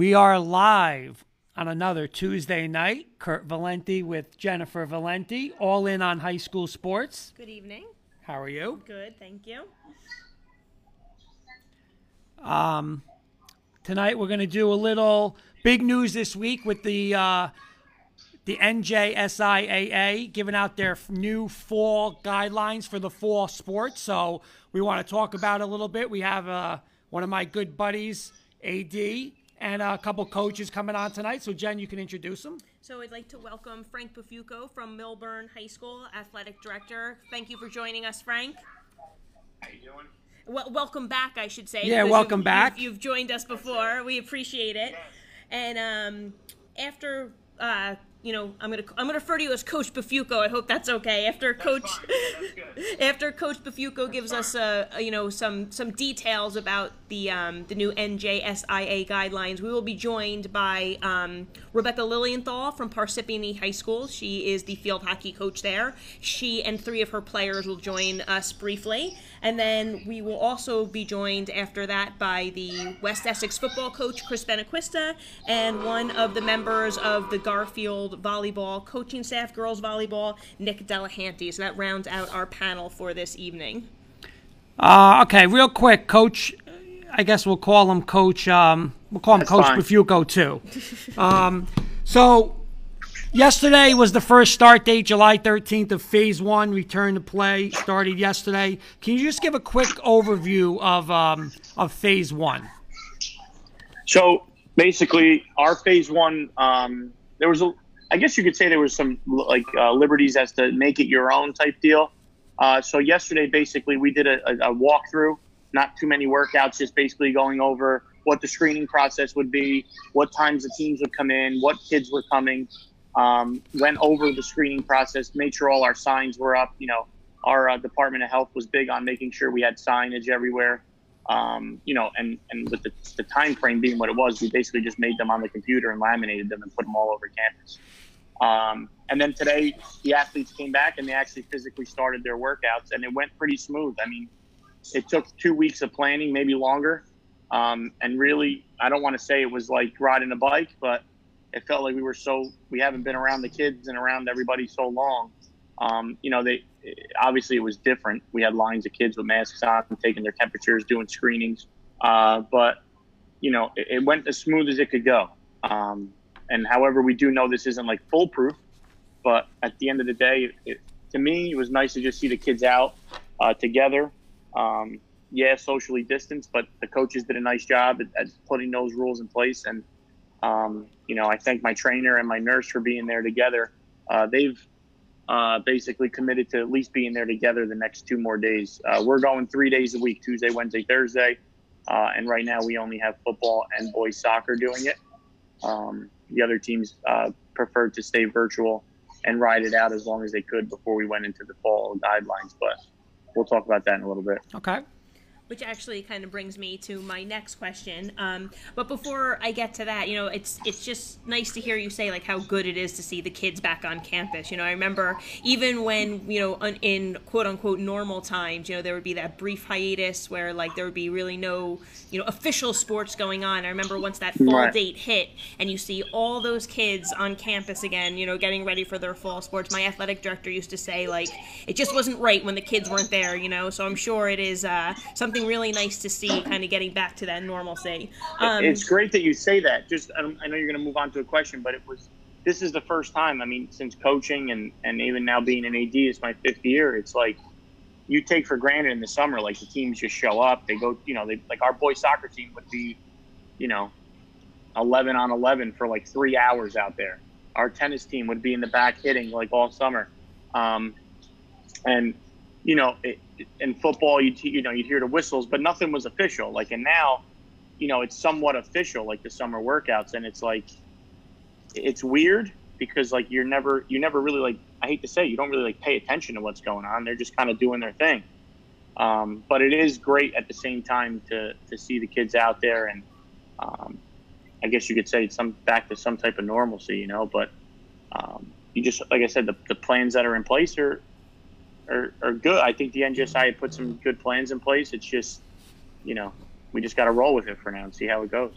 We are live on another Tuesday night. Kurt Valenti with Jennifer Valenti, all in on high school sports. Good evening. How are you? Good, thank you. Um, tonight we're going to do a little big news this week with the uh, the NJSIAA giving out their new fall guidelines for the fall sports. So we want to talk about it a little bit. We have uh, one of my good buddies, AD, and a couple coaches coming on tonight. So Jen, you can introduce them. So I'd like to welcome Frank Pafuco from Millburn High School, athletic director. Thank you for joining us, Frank. How you doing? Well, welcome back, I should say. Yeah, welcome you've- back. You've, you've joined us before. We appreciate it. And um, after, uh, you know, I'm gonna I'm gonna refer to you as Coach Pafuco. I hope that's okay. After Coach, fine. That's good. after Coach Pafuco gives us uh, you know some some details about the um, the new NJSIA guidelines, we will be joined by um, Rebecca Lilienthal from Parsippany High School. She is the field hockey coach there. She and three of her players will join us briefly, and then we will also be joined after that by the West Essex football coach Chris Benaquista and one of the members of the Garfield volleyball coaching staff, girls volleyball, Nick Delahanty. So that rounds out our panel for this evening. Uh, okay, real quick, Coach. I guess we'll call him Coach. Um, we'll call him That's Coach fine. Too. um, so yesterday was the first start date, July 13th of Phase One. Return to play started yesterday. Can you just give a quick overview of um, of Phase One? So basically, our phase one, um, there was a, I guess you could say there was some like uh, liberties as to make it your own type deal. Uh, so yesterday, basically, we did a, a, a walkthrough, not too many workouts, just basically going over what the screening process would be, what times the teams would come in, what kids were coming. Um, went over the screening process, made sure all our signs were up. You know, our uh, Department of Health was big on making sure we had signage everywhere. Um, you know, and, and with the, the time frame being what it was, we basically just made them on the computer and laminated them and put them all over campus. Um, and then today, the athletes came back and they actually physically started their workouts, and it went pretty smooth. I mean, it took two weeks of planning, maybe longer. Um, and really, I don't want to say it was like riding a bike, but it felt like we were so we haven't been around the kids and around everybody so long. Um, you know, they obviously it was different. We had lines of kids with masks on, taking their temperatures, doing screenings. Uh, but you know, it, it went as smooth as it could go. Um, and however, we do know this isn't like foolproof, but at the end of the day, it, to me, it was nice to just see the kids out uh, together. Um, yeah, socially distanced, but the coaches did a nice job at, at putting those rules in place. And um, you know, I thank my trainer and my nurse for being there together. Uh, they've uh, basically committed to at least being there together the next two more days. Uh, we're going three days a week Tuesday, Wednesday, Thursday. Uh, and right now we only have football and boys soccer doing it. Um, the other teams uh, preferred to stay virtual and ride it out as long as they could before we went into the fall guidelines. But we'll talk about that in a little bit. Okay. Which actually kind of brings me to my next question. Um, but before I get to that, you know, it's it's just nice to hear you say like how good it is to see the kids back on campus. You know, I remember even when you know un- in quote unquote normal times, you know, there would be that brief hiatus where like there would be really no you know official sports going on. I remember once that fall Right. date hit and you see all those kids on campus again, you know, getting ready for their fall sports. My athletic director used to say like it just wasn't right when the kids weren't there, you know. So I'm sure it is uh, something really nice to see, kind of getting back to that normalcy. Um, it's great that you say that. Just I, know you're going to move on to a question, but it was this is the first time. I mean, since coaching and and even now being an AD, it's my fifth year. It's like you take for granted in the summer, like the teams just show up. They go, you know, they like our boys soccer team would be, you know, eleven on eleven for like three hours out there. Our tennis team would be in the back hitting like all summer, um, and you know, it, in football, you you know, you'd hear the whistles, but nothing was official. Like, and now you know it's somewhat official like the summer workouts and it's like it's weird because like you're never you never really like i hate to say you don't really like pay attention to what's going on they're just kind of doing their thing um, but it is great at the same time to to see the kids out there and um, i guess you could say it's some back to some type of normalcy you know but um, you just like i said the, the plans that are in place are, are are good i think the njsi put some good plans in place it's just you know we just got to roll with it for now and see how it goes.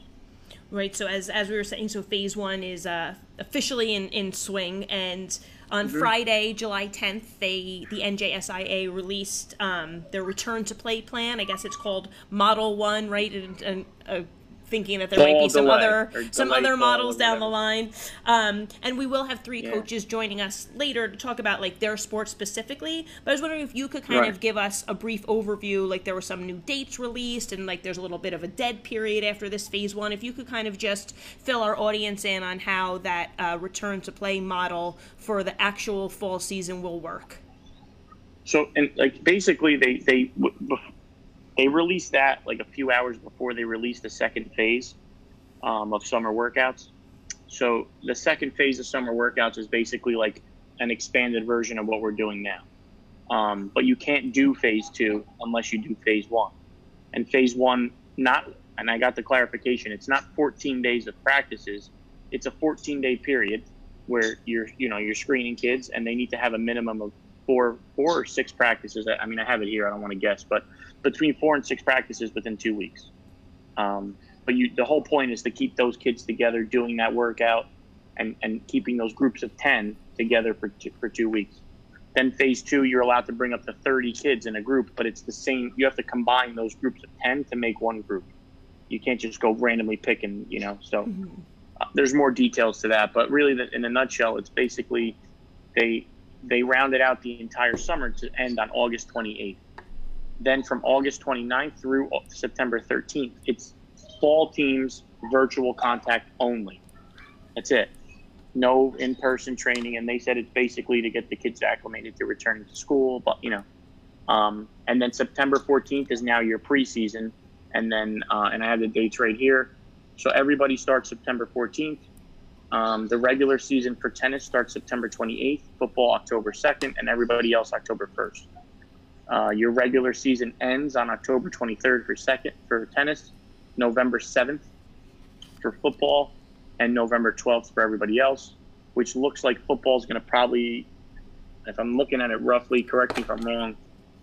Right. So as as we were saying, so phase one is uh, officially in in swing, and on Mm-hmm. Friday, July 10th, they the NJSIA released um, their return to play plan. I guess it's called Model One, right? And, and uh, thinking that there might be some other some other models down the line. Um, and we will have three Yeah. coaches joining us later to talk about like their sport specifically. But I was wondering if you could kind Right. of give us a brief overview. Like there were some new dates released, and like there's a little bit of a dead period after this phase one. If you could kind of just fill our audience in on how that uh, return to play model for the actual fall season will work. So and like basically they they they released that like a few hours before they released the second phase um, of summer workouts. So the second phase of summer workouts is basically like an expanded version of what we're doing now. Um, but you can't do phase two unless you do phase one. And phase one, not and I got the clarification. It's not 14 days of practices. It's a 14 day period where you're you know you're screening kids and they need to have a minimum of four four or six practices. I mean I have it here. I don't want to guess, but between four and six practices within two weeks. Um, but you the whole point is to keep those kids together doing that workout and and keeping those groups of 10 together for two, for two weeks. Then phase two, you're allowed to bring up to 30 kids in a group, but it's the same. You have to combine those groups of 10 to make one group. You can't just go randomly picking, you know. So uh, there's more details to that, but really, the, in a nutshell, it's basically they they rounded out the entire summer to end on August 28th. Then from August 29th through September 13th, it's fall teams virtual contact only. That's it. No in-person training, and they said it's basically to get the kids acclimated to returning to school. But you know, um, and then September 14th is now your preseason, and then uh, and I have the dates right here. So everybody starts September 14th. Um, the regular season for tennis starts September 28th, football October 2nd, and everybody else October 1st. Uh, your regular season ends on October 23rd for second for tennis, November 7th for football, and November 12th for everybody else. Which looks like football is going to probably, if I'm looking at it roughly, correct me if I'm wrong,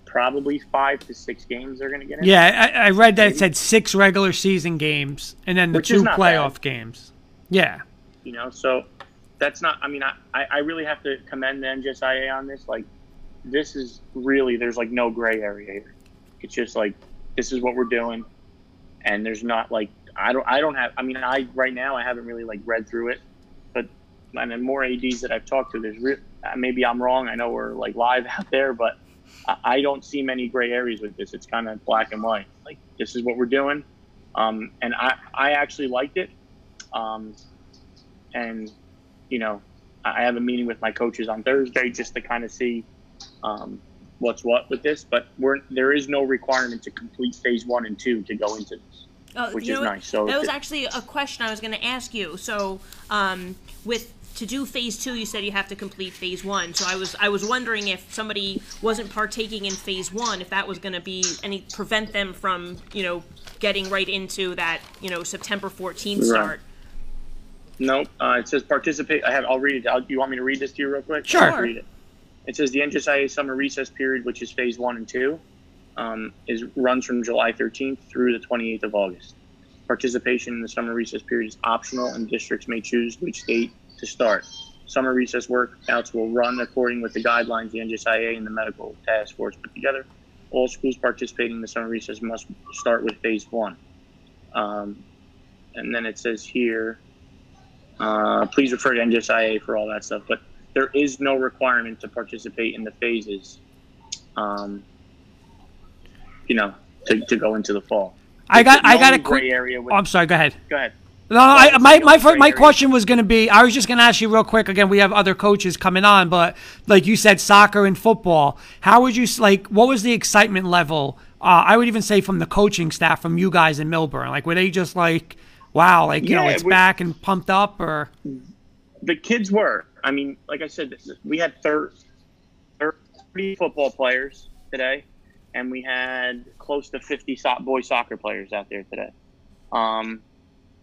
probably five to six games they're going to get in. Yeah, I, I read that it said six regular season games and then the Which two playoff bad. games. Yeah. you know so that's not i mean I, I I really have to commend the njsia on this like this is really there's like no gray area here. It's just like this is what we're doing. And there's not like i don't i don't have i mean i right now i haven't really like read through it. But and then more ads that i've talked to there's re- uh, maybe i'm wrong. I know we're like live out there but I, I don't see many gray areas with this. It's kind of black and white. Like this is what we're doing. Um, and i i actually liked it. Um, and you know I have a meeting with my coaches on Thursday just to kind of see um, what's what with this. But we're there is no requirement to complete phase one and two to go into this. Oh, Which you is know what? nice. So that was it- actually a question I was going to ask you. So, um, with to do phase two, you said you have to complete phase one. So I was I was wondering if somebody wasn't partaking in phase one, if that was going to be any prevent them from you know getting right into that you know September fourteenth Right. start. Nope. Uh, it says participate. I have. I'll read it. I'll, you want me to read this to you real quick? Sure. I'll read it. It says the NJSIA summer recess period, which is phase one and two, um, is runs from July 13th through the 28th of August. Participation in the summer recess period is optional, and districts may choose which date to start. Summer recess workouts will run according with the guidelines the NJSIA and the medical task force put together. All schools participating in the summer recess must start with phase one. Um, and then it says here, uh, please refer to NJSIA for all that stuff. But there is no requirement to participate in the phases, um, you know, to, to go into the fall. I got I got a quick. area with, Oh, I'm sorry. Go ahead. go ahead. No, no, I, my my only fir- my question was going to be. I was just going to ask you real quick. Again, we have other coaches coming on, but like you said, soccer and football. How would you like? What was the excitement level? Uh, I would even say from the coaching staff, from you guys in Millburn. Like, were they just like, wow, like you know, Yeah, it's we- back and pumped up, or the kids were. I mean, like I said, we had thir- 30 football players today, and we had close to 50 so- boy soccer players out there today. Um,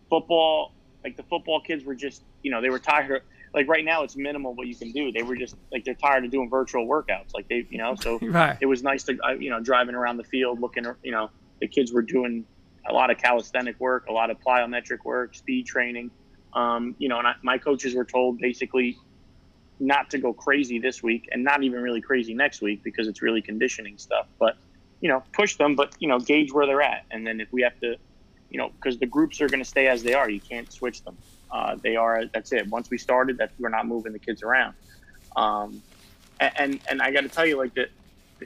football, like the football kids were just, you know, they were tired. Of, like right now, it's minimal what you can do. They were just like they're tired of doing virtual workouts. Like they, you know, so right? it was nice to uh, you know driving around the field looking you know the kids were doing a lot of calisthenic work, a lot of plyometric work, speed training. Um, you know, and I, my coaches were told basically not to go crazy this week and not even really crazy next week because it's really conditioning stuff. But you know, push them, but you know, gauge where they're at, and then if we have to, you know, because the groups are going to stay as they are, you can't switch them. Uh, they are. That's it. Once we started, that we're not moving the kids around. Um, and and I got to tell you, like that,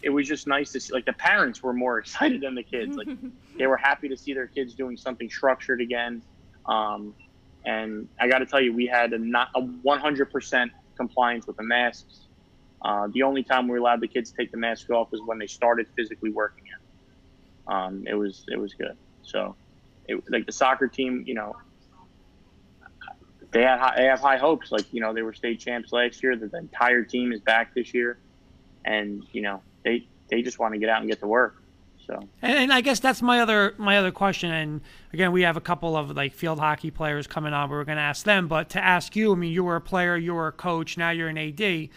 it was just nice to see. Like the parents were more excited than the kids. Like they were happy to see their kids doing something structured again. Um, and I got to tell you, we had a not a 100% compliance with the masks. Uh, the only time we allowed the kids to take the mask off was when they started physically working it. Um, it was it was good. So, it, like the soccer team, you know, they had high, they have high hopes. Like you know, they were state champs last year. The, the entire team is back this year, and you know, they they just want to get out and get to work. So, and, and, I guess that's my other my other question. And again, we have a couple of like field hockey players coming on. We're going to ask them, but to ask you, I mean, you were a player, you were a coach, now you're an AD.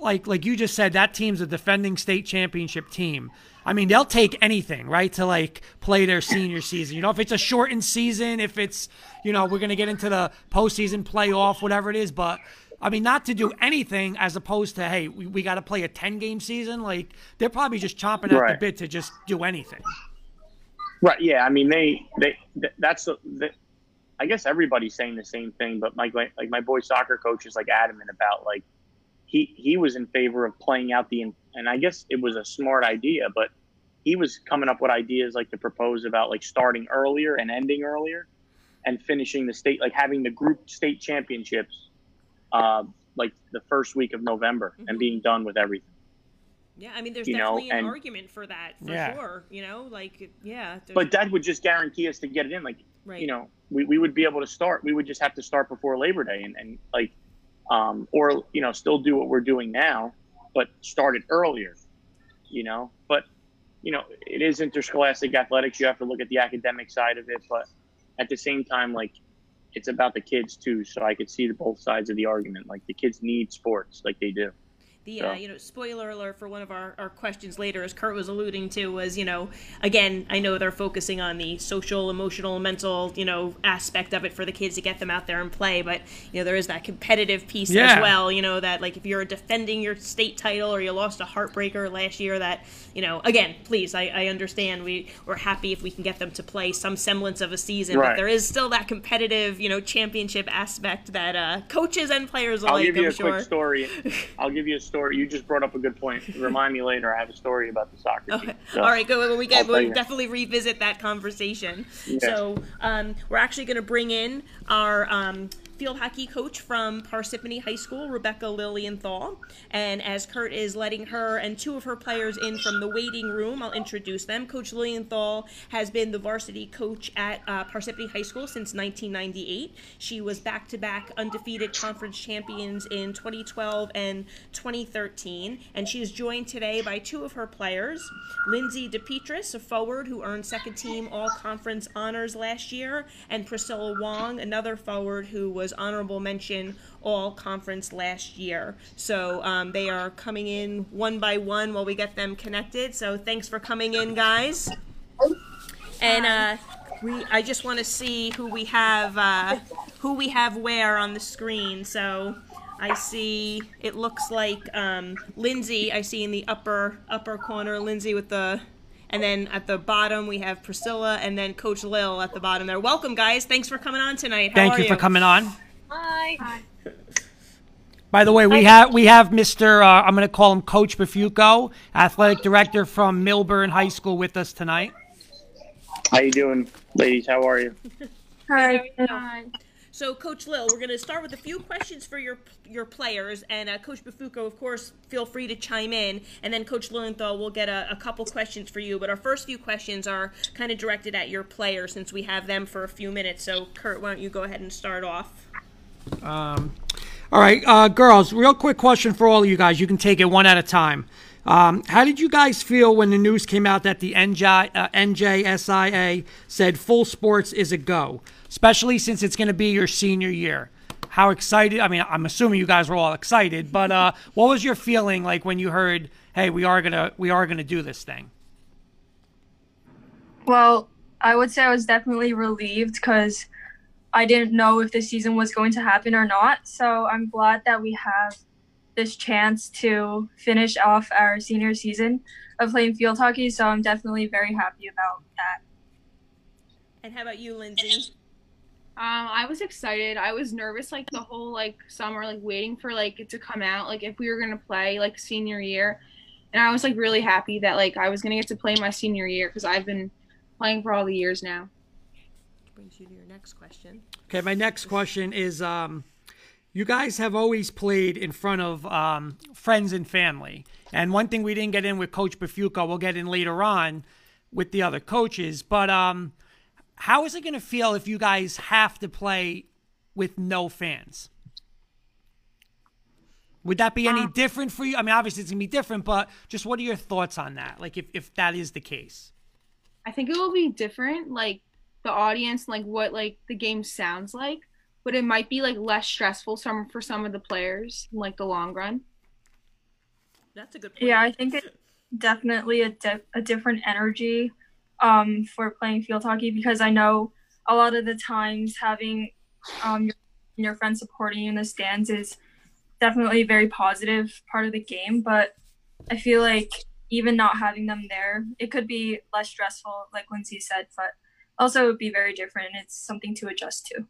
Like like you just said, that team's a defending state championship team. I mean, they'll take anything, right, to like play their senior season. You know, if it's a shortened season, if it's you know we're going to get into the postseason playoff, whatever it is, but I mean, not to do anything as opposed to, hey, we, we got to play a 10 game season. Like, they're probably just chomping at right. the bit to just do anything. Right. Yeah. I mean, they, they, that's, the, I guess everybody's saying the same thing, but my, like my boy soccer coach is like adamant about like, he, he was in favor of playing out the, and I guess it was a smart idea, but he was coming up with ideas like to propose about like starting earlier and ending earlier and finishing the state, like having the group state championships uh, like the first week of November mm-hmm. and being done with everything. Yeah, I mean, there's you definitely know, an and, argument for that for yeah. sure. You know, like yeah. But that would just guarantee us to get it in. Like, right. you know, we, we would be able to start. We would just have to start before Labor Day and, and like, um, or you know, still do what we're doing now, but start it earlier. You know, but you know, it is interscholastic athletics. You have to look at the academic side of it, but at the same time, like it's about the kids too. So I could see the both sides of the argument. Like the kids need sports, like they do the uh, you know spoiler alert for one of our, our questions later as kurt was alluding to was you know again i know they're focusing on the social emotional mental you know aspect of it for the kids to get them out there and play but you know there is that competitive piece yeah. as well you know that like if you're defending your state title or you lost a heartbreaker last year that you know again please i, I understand we we're happy if we can get them to play some semblance of a season right. but there is still that competitive you know championship aspect that uh, coaches and players alike i'll give you I'm a sure. quick story i'll give you a story. You just brought up a good point. Remind me later. I have a story about the soccer team. So, All right, good. When we get, we'll definitely revisit that conversation. So um, we're actually going to bring in our um, field hockey coach from Parsippany High School, Rebecca Lilienthal. And as Kurt is letting her and two of her players in from the waiting room, I'll introduce them. Coach Lilienthal has been the varsity coach at uh, Parsippany High School since 1998. She was back to back undefeated conference champions in 2012 and 2013. And she is joined today by two of her players Lindsay DePetris, a forward who earned second team all conference honors last year, and Priscilla Wong, another forward who was honorable mention all conference last year. So um, they are coming in one by one while we get them connected. So thanks for coming in, guys. And uh, we, I just want to see who we have, uh, who we have where on the screen. So I see it looks like um, Lindsay. I see in the upper upper corner, Lindsay with the and then at the bottom, we have Priscilla and then Coach Lil at the bottom there. Welcome, guys. Thanks for coming on tonight. How Thank you, you for coming on. Hi. Hi. By the way, we have we have Mr. Uh, I'm going to call him Coach Bafuco, athletic director from Millburn High School, with us tonight. How you doing, ladies? How are you? Hi. Hi. So, Coach Lil, we're going to start with a few questions for your your players, and uh, Coach Bafuco, of course, feel free to chime in, and then Coach Lilienthal will get a, a, couple questions for you. But our first few questions are kind of directed at your players, since we have them for a few minutes. So, Kurt, why don't you go ahead and start off? Um, all right, uh, girls, real quick question for all of you guys. You can take it one at a time. Um, how did you guys feel when the news came out that the NJ, uh, NJSIA said full sports is a go? especially since it's going to be your senior year. How excited? I mean, I'm assuming you guys were all excited, but uh, what was your feeling like when you heard, "Hey, we are gonna we are gonna do this thing"? Well, I would say I was definitely relieved because I didn't know if the season was going to happen or not. So I'm glad that we have this chance to finish off our senior season of playing field hockey. So I'm definitely very happy about that. And how about you, Lindsay? Um, I was excited. I was nervous like the whole like summer, like waiting for like it to come out, like if we were gonna play like senior year, and I was like really happy that like I was gonna get to play my senior year because I've been playing for all the years now. Brings you to your next question. Okay, my next question is um, you guys have always played in front of um, friends and family. And one thing we didn't get in with Coach Bafuco, we'll get in later on with the other coaches. But um, how is it going to feel if you guys have to play with no fans? Would that be any different for you? I mean, obviously it's going to be different, but just what are your thoughts on that? Like, if, if that is the case? I think it will be different, like the audience, like what like the game sounds like, but it might be like less stressful some for some of the players in like the long run. That's a good point. Yeah, I think it's definitely a, di- a different energy um, for playing field hockey because I know a lot of the times having um, your, your friends supporting you in the stands is definitely a very positive part of the game. But I feel like even not having them there, it could be less stressful, like Lindsay said, but also it would be very different. It's something to adjust to.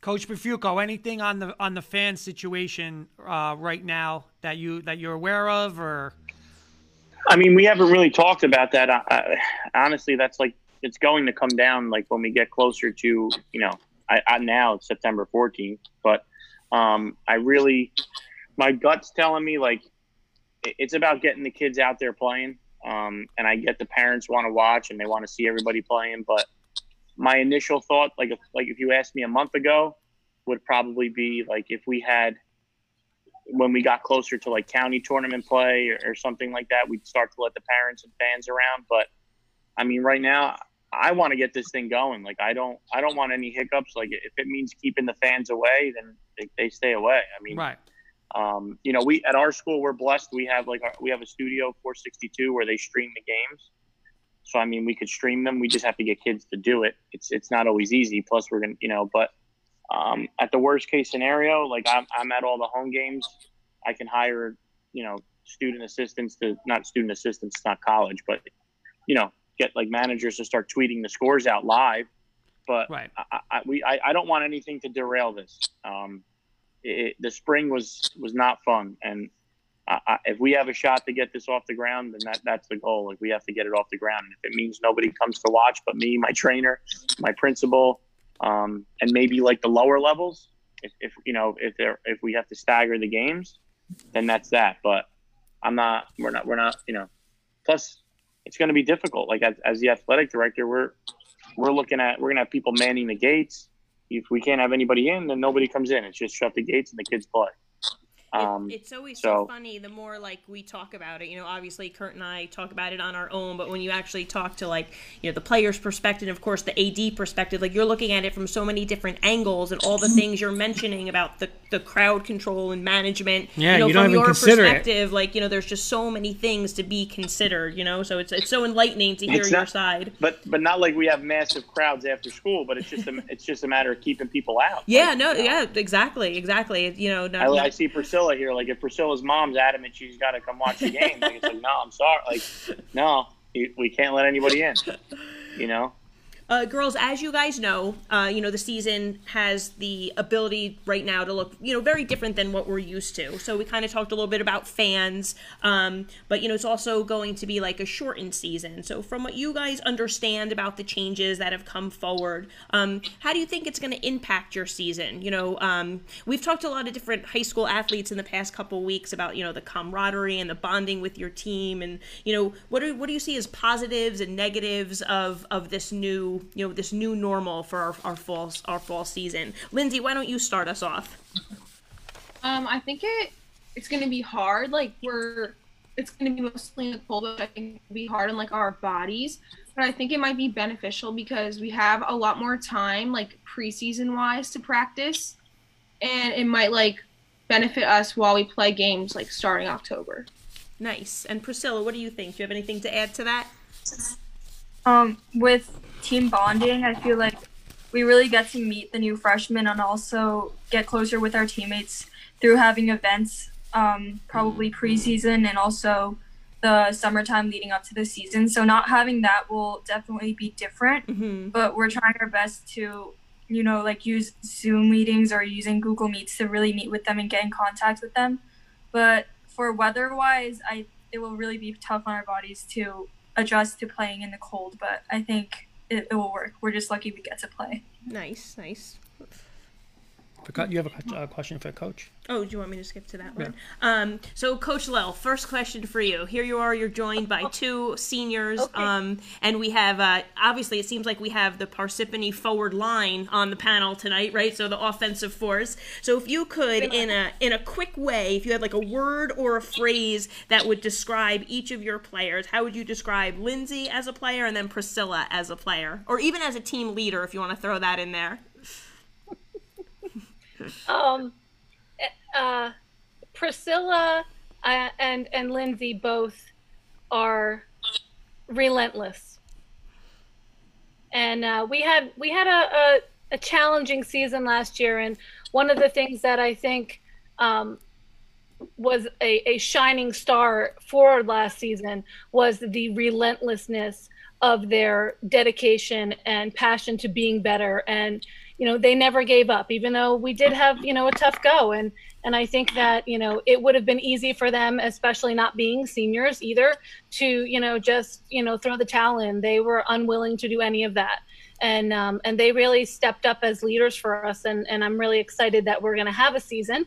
Coach Bafuco, anything on the on the fan situation uh, right now that you that you're aware of, or I mean, we haven't really talked about that. I, I, honestly, that's like it's going to come down like when we get closer to you know. I, I now it's September 14th, but um, I really my gut's telling me like it's about getting the kids out there playing. Um, and I get the parents want to watch and they want to see everybody playing, but my initial thought, like if like if you asked me a month ago, would probably be like if we had when we got closer to like county tournament play or, or something like that, we'd start to let the parents and fans around. But I mean, right now, I want to get this thing going. Like I don't, I don't want any hiccups. Like if it means keeping the fans away, then they, they stay away. I mean, right? um, you know, we at our school we're blessed. We have like our, we have a studio 462 where they stream the games. So I mean, we could stream them. We just have to get kids to do it. It's it's not always easy. Plus, we're gonna, you know, but um, at the worst case scenario, like I'm I'm at all the home games. I can hire, you know, student assistants to not student assistants, not college, but you know, get like managers to start tweeting the scores out live. But Right. I, I, we I, I don't want anything to derail this. Um, it, the spring was was not fun, and I, if we have a shot to get this off the ground, then that that's the goal. Like we have to get it off the ground. And if it means nobody comes to watch but me, my trainer, my principal, um, and maybe like the lower levels, if, if you know if there if we have to stagger the games, then that's that. But I'm not. We're not. We're not. You know. Plus, it's going to be difficult. Like as, as the athletic director, we're we're looking at we're going to have people manning the gates. If we can't have anybody in, then nobody comes in. It's just shut the gates and the kids play. It- Um, it's always so, so- funny the more like we talk about it you know obviously kurt and i talk about it on our own but when you actually talk to like you know the players perspective of course the ad perspective like you're looking at it from so many different angles and all the things you're mentioning about the, the crowd control and management Yeah, you know you don't from even your consider it. perspective like you know there's just so many things to be considered you know so it's it's so enlightening to hear It's your side but but not like we have massive crowds after school. But it's just a, it's just a matter of keeping people out. yeah Like, no you know, yeah exactly exactly you know not, I, I see Priscilla here. Like if Priscilla's mom's adamant she's got to come watch the game, like it's like no, I'm sorry. Like no, we can't let anybody in. You know. Uh, girls, as you guys know, uh, you know the season has the ability right now to look, you know, very different than what we're used to. So we kind of talked a little bit about fans, um, but you know it's also going to be like a shortened season. So from what you guys understand about the changes that have come forward, um, how do you think it's going to impact your season? You know, um, we've talked to a lot of different high school athletes in the past couple weeks about you know the camaraderie and the bonding with your team, and you know what do what do you see as positives and negatives of of this new you know this new normal for our, our fall our fall season? Lindsay, why don't you start us off? Um, I think it it's gonna be hard. Like we're it's gonna be mostly in the cold, but I think it'll be hard on like our bodies. But I think it might be beneficial because we have a lot more time, like preseason wise, to practice, and it might like benefit us while we play games like starting October. Nice. And Priscilla, what do you think? Do you have anything to add to that? Um, with team bonding. I feel like we really get to meet the new freshmen and also get closer with our teammates through having events, um, probably preseason and also the summertime leading up to the season. So not having that will definitely be different, Mm-hmm. but we're trying our best to, you know, like use Zoom meetings or using Google Meets to really meet with them and get in contact with them. But for weather wise, I it will really be tough on our bodies to adjust to playing in the cold, but I think it, it will work. We're just lucky we get to play. Nice, nice. Forgot you have a uh, question for Coach. Oh, do you want me to skip to that one? Um, so, Coach Lil, first question for you. Here you are. You're joined by two seniors, Okay. um, and we have uh, obviously it seems like we have the Parsippany forward line on the panel tonight, right? So the offensive force. So, if you could, in a in a quick way, if you had like a word or a phrase that would describe each of your players, how would you describe Lindsay as a player, and then Priscilla as a player, or even as a team leader, if you want to throw that in there? Um, uh, Priscilla uh, and and Lindsay both are relentless, and uh, we had we had a, a a challenging season last year, and one of the things that I think um, was a, a shining star for last season was the relentlessness of their dedication and passion to being better. And you know they never gave up even though we did have you know a tough go. And and i think that you know it would have been easy for them especially not being seniors either to you know just you know throw the towel in. They were unwilling to do any of that. And um, and they really stepped up as leaders for us. And and i'm really excited that we're going to have a season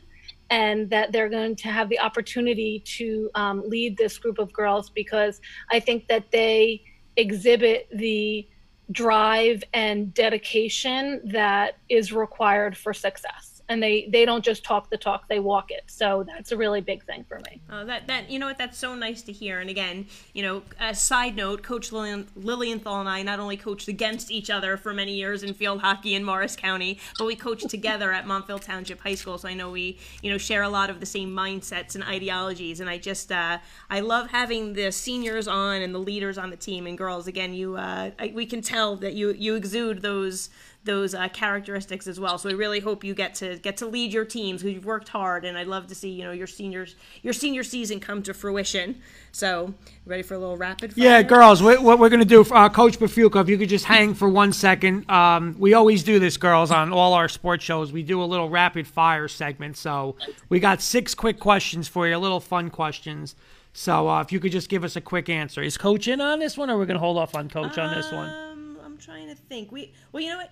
and that they're going to have the opportunity to um, lead this group of girls because i think that they exhibit the drive and dedication that is required for success and they they don't just talk the talk they walk it so that's a really big thing for me Uh, that that you know what that's so nice to hear. And again, you know, a side note, Coach Lillian, Lilienthal and I not only coached against each other for many years in field hockey in Morris County, but we coached together at Montville Township High School. So I know we you know share a lot of the same mindsets and ideologies. And I just uh, I love having the seniors on and the leaders on the team and girls. Again, you uh, I, we can tell that you you exude those those uh, characteristics as well. So I really hope you get to get to lead your teams because you've worked hard, and I'd love to see you know your seniors your senior season come to fruition. So ready for a little rapid fire? Yeah, girls, what, what we're going to do, uh, Coach Bafuco, if you could just hang for one second. Um, we always do this, girls, on all our sports shows. We do a little rapid fire segment. So we got six quick questions for you, little fun questions. So uh, if you could just give us a quick answer. Is Coach in on this one, or we're going to hold off on Coach on this one? Um, I'm trying to think. We well, you know what?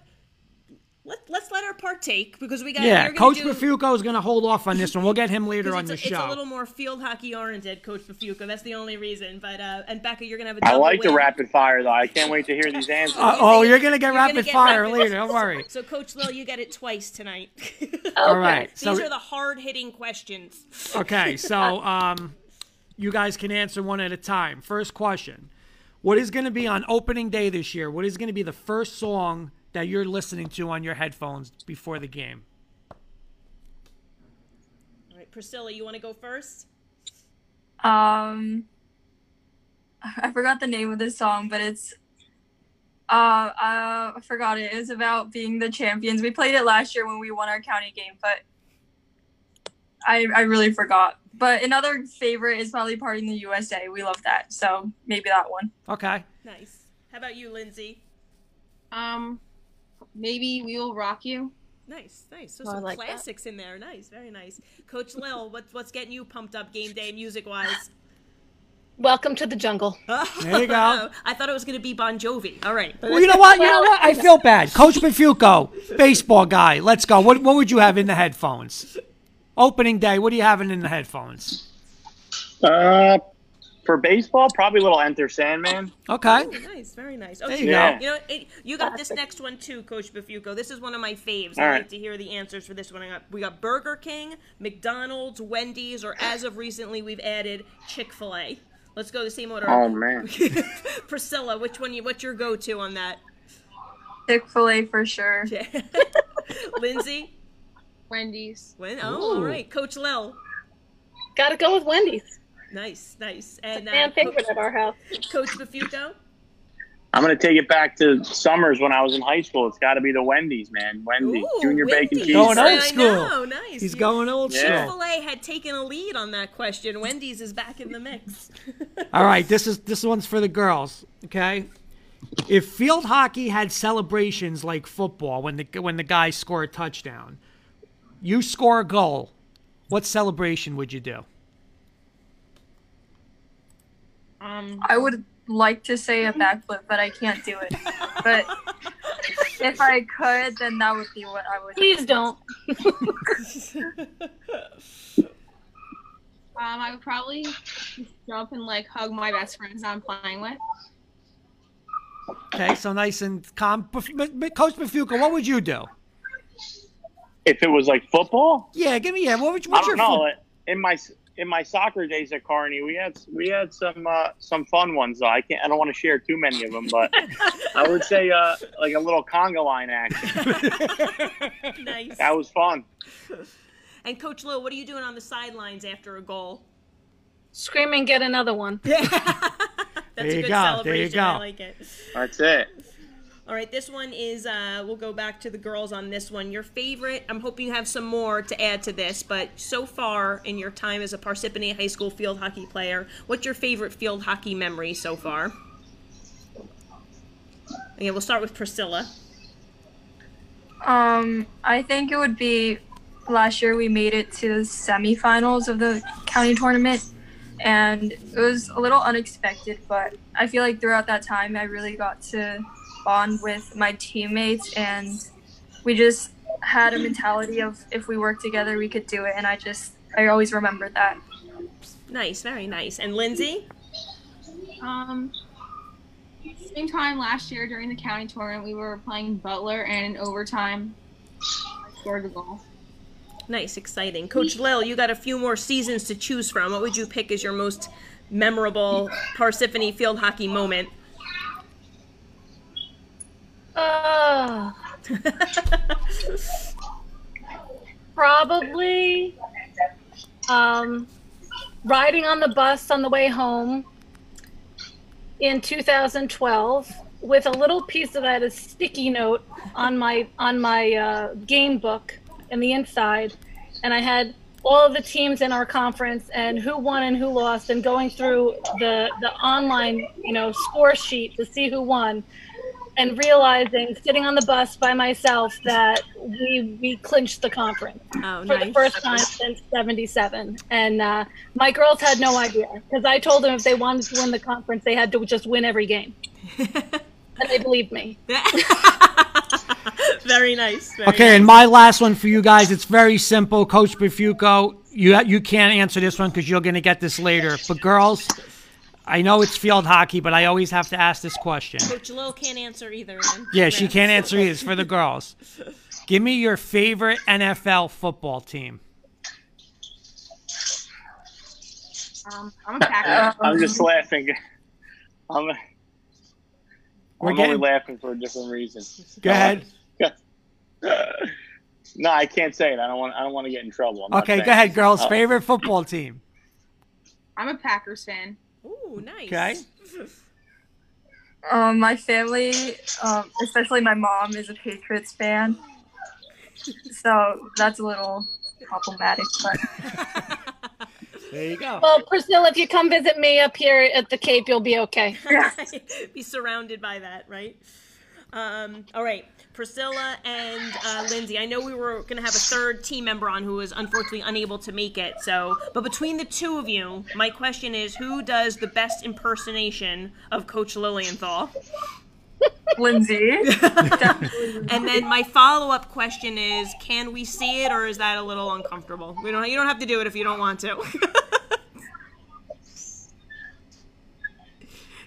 Let let's let her partake because we got Yeah, Coach do, Bafuco is going to hold off on this one. We'll get him later on the it's, a, show. it's a little more field hockey oriented, Coach Bafuco. That's the only reason. But uh, and Becca, you're gonna have a I double like the rapid fire though. I can't wait to hear these answers. Uh, oh, you're going to get rapid get fire rapid- later. Don't worry. So, Coach Lil, you get it twice tonight. All right. These So are the hard hitting questions. Okay, so um, you guys can answer one at a time. First question: What is going to be on opening day this year? What is going to be the first song that you're listening to on your headphones before the game? All right, Priscilla, you want to go first? Um, I forgot the name of this song, but it's uh, uh I forgot it. It was about being the champions. We played it last year when we won our county game, but I I really forgot. But another favorite is probably "Party in the USA." We love that, so maybe that one. Okay. Nice. How about you, Lindsay? Um, maybe we will rock you. Nice, nice. So Oh, some like that. classics in there. Nice, very nice. Coach Lil, what's what's getting you pumped up game day music wise? welcome to the jungle There you go. I thought it was gonna be Bon Jovi. All right. Well, you know what? You know what? I feel bad. Coach Bafuco, baseball guy. Let's go. What what would you have in the headphones? Opening day. What are you having in the headphones? Uh, for baseball, probably a little Enter Sandman. Okay. Oh, nice, very nice. There Okay, you go. You know, it, you got this next one too, Coach Bafuco. This is one of my faves. I All like to hear the answers for this one. I got, we got Burger King, McDonald's, Wendy's, or as of recently, we've added Chick Fil A. Let's go the same order. Oh man. Priscilla, which one? You, what's your go-to on that? Chick Fil A for sure. Lindsay. Wendy's. When? Oh, all Ooh. right. Coach Lil. gotta go with wendy's Nice, nice. And uh, fan Co- favorite at our house Coach Bafuco. I'm gonna take it back to summers when I was in high school. It's got to be the Wendy's, man. Wendy's Ooh, junior bacon cheese. Going old I school. know, nice. He's going old Yeah. school. Chick-fil-A had taken a lead on that question. Wendy's is back in the mix. All right, this is this one's for the girls. Okay, if field hockey had celebrations like football when the when the guys score a touchdown, you score a goal, what celebration would you do? Um, I would like to say a backflip, but I can't do it. But if I could, then that would be what I would. Please don't. um, I would probably jump and like hug my best friends I'm playing with. Okay, so nice and calm. Bef- M- M- Coach Mafuka, what would you do? If it was like football, Yeah, give me yeah. What would you, I what's don't your know. foot- In my in my soccer days at Kearny, we had we had some uh, some fun ones. Though. I can't. I don't want to share too many of them, but I would say uh, like a little conga line action. nice. That was fun. And Coach Lou, what are you doing on the sidelines after a goal? Screaming, and get another one. That's There a you good go, there you go. I like it. That's it. All right, this one is, uh, we'll go back to the girls on this one. Your favorite, I'm hoping you have some more to add to this, but so far in your time as a Parsippany High School field hockey player, what's your favorite field hockey memory so far? Okay, we'll start with Priscilla. Um, I think it would be last year we made it to the semifinals of the county tournament, and it was a little unexpected, but I feel like throughout that time I really got to bond with my teammates, and we just had a mentality of if we work together we could do it, and I just I always remember that. Nice, very nice. And Lindsay? Um, same time last year during the county tournament, we were playing Butler, and in overtime, I scored the goal. Nice, exciting. Coach Lil, you got a few more seasons to choose from. What would you pick as your most memorable Parsippany field hockey moment? Uh, probably um, riding on the bus on the way home in 2012 with a little piece of that a sticky note on my on my uh, game book in the inside. And i had all of the teams in our conference and who won and who lost and going through the the online you know score sheet to see who won and realizing sitting on the bus by myself that we we clinched the conference Oh, for the first time since 77 and uh, my girls had no idea because i told them if they wanted to win the conference they had to just win every game and they believed me very nice. Very Okay, and my last one for you guys. It's very simple, Coach Bafuco. You you can't answer this one because you're going to get this later. But girls, I know it's field hockey, but I always have to ask this question. Coach Lil can't answer either. Then. Yeah, she can't answer either. It's for the girls. Give me your favorite NFL football team. Um, I'm a Packer. I'm just laughing. I'm, We're I'm only getting- laughing for a different reason. Go ahead. no, I can't say it. I don't want. I don't want to get in trouble. I'm Okay, go ahead, girls. Oh. Favorite football team. I'm a Packers fan. Ooh, nice. Okay. Um, my family, um, especially my mom, is a Patriots fan, so that's a little problematic. But There you go. well priscilla if you come visit me up here at the cape you'll be okay Be surrounded by that, right? Um, all right, Priscilla and uh, Lindsay. I know we were going to have a third team member on who was unfortunately unable to make it. So, but between the two of you, my question is, who does the best impersonation of Coach Lilienthal? Lindsay, And then my follow-up question is, can we see it, or is that a little uncomfortable? We don't. You don't have to do it if you don't want to.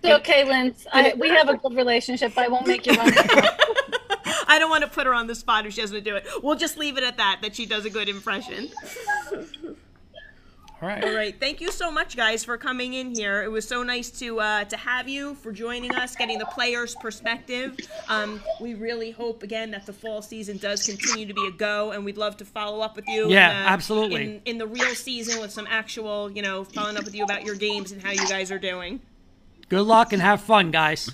It's okay Linz. I, we have a good relationship but i won't make you run I don't want to put her on the spot if she doesn't do it. We'll just leave it at that. That she does a good impression. All right. All right. Thank you so much, guys, for coming in here. It was so nice to uh, to have you for joining us, getting the players' perspective. Um, we really hope again that the fall season does continue to be a go, and we'd love to follow up with you. Yeah, in, uh, absolutely. In, in the real season with some actual, you know, following up with you about your games and how you guys are doing. Good luck and have fun, guys.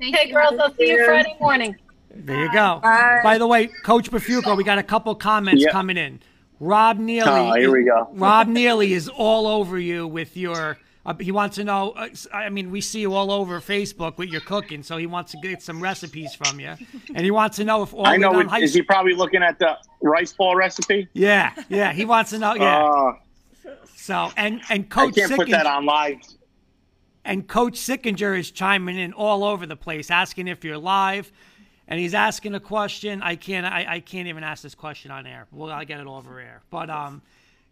Thank Okay, you. girls, I'll see you you. Friday morning. There you go. Bye. By the way, Coach Bafuco, we got a couple comments Yeah. coming in. Rob Neely. Oh, here we go. Rob Neely is all over you with your. Uh, he wants to know. Uh, I mean, we see you all over Facebook with your cooking, so he wants to get some recipes from you, and he wants to know if all I know. on It, high is he probably looking at the rice ball recipe? Yeah, yeah, he wants to know. Yeah. Uh, so and and Coach. I Coach can't put that on live. And Coach Sickinger is chiming in all over the place, asking if you're live, and he's asking a question. I can't. I, I can't even ask this question on air. Well, I'll get it over air. But um,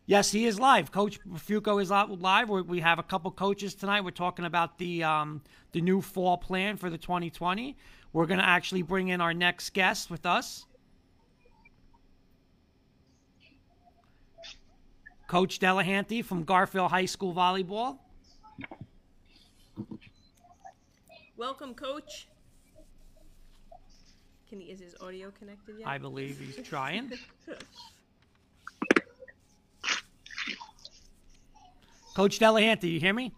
yes, he is live. Coach Fuco is live. we we have a couple coaches tonight. We're talking about the um the new fall plan for the 2020. We're gonna actually bring in our next guest with us. Coach Delahanty from Garfield High School Volleyball. Welcome, Coach. Can he? Is his audio connected yet? I believe he's trying. Coach Delahanty, you hear me?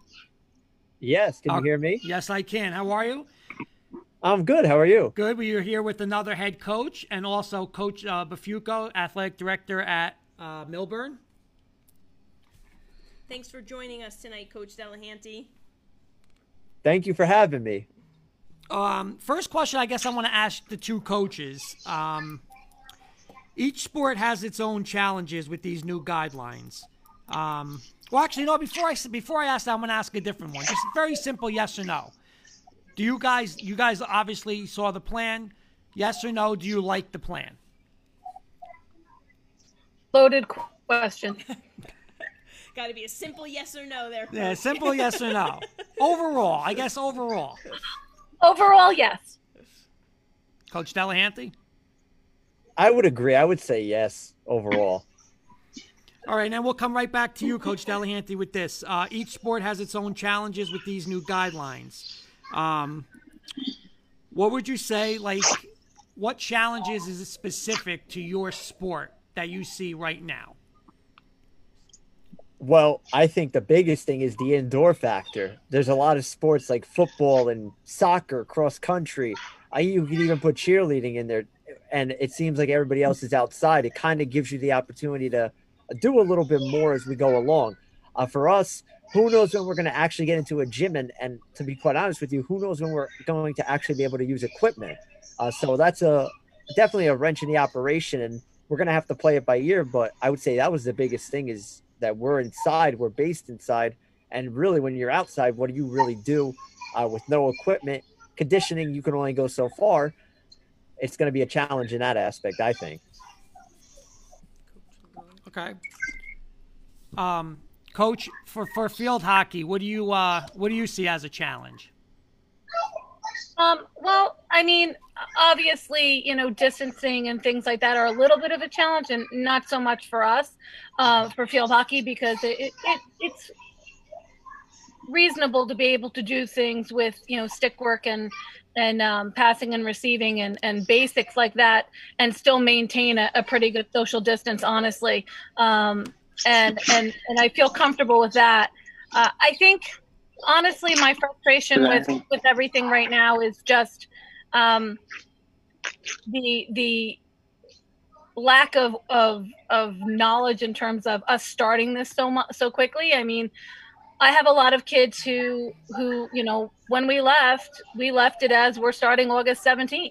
Yes, can Uh, you hear me? Yes, I can. How are you? I'm good. How are you? Good. We are here with another head coach and also Coach uh, Bafuco, athletic director at uh, Millburn. Thanks for joining us tonight, Coach Delahanty. Thank you for having me. Um, first question, I guess I want to ask the two coaches. Um, each sport has its own challenges with these new guidelines. Um, well, actually, no. Before I before I ask that, I'm going to ask a different one. Just very simple, yes or no. Do you guys you guys obviously saw the plan? Yes or no? Do you like the plan? Loaded question. Got to be a simple yes or no there. Yeah, simple yes or no. Overall, I guess overall. Overall, yes. Coach Delahanty. I would agree. I would say yes overall. All right, now we'll come right back to you, Coach Delahanty, with this. Uh, each sport has its own challenges with these new guidelines. Um, what would you say, like, what challenges is specific to your sport that you see right now? Well, I think the biggest thing is the indoor factor. There's a lot of sports like football and soccer, cross country. I you can even put cheerleading in there, and it seems like everybody else is outside. It kind of gives you the opportunity to do a little bit more as we go along. Uh, for us, who knows when we're going to actually get into a gym, and and to be quite honest with you, who knows when we're going to actually be able to use equipment. Uh, so that's a definitely a wrench in the operation, and we're going to have to play it by ear. But I would say that was the biggest thing is that we're inside, we're based inside, and really when you're outside, what do you really do uh, with no equipment? Conditioning, you can only go so far. It's going to be a challenge in that aspect, I think. Okay. Um, Coach, for, for field hockey, what do you uh, what do you see as a challenge? Um, well, I mean, obviously, you know, distancing and things like that are a little bit of a challenge, and not so much for us uh, for field hockey because it, it, it it's reasonable to be able to do things with you know stick work and and um, passing and receiving and, and basics like that and still maintain a, a pretty good social distance honestly. Um, and and and i feel comfortable with that. Uh, i think honestly my frustration with with everything right now is just um, the the lack of of of knowledge in terms of us starting this so much so quickly. I mean I have a lot of kids who who you know when we left we left it as we're starting August 17th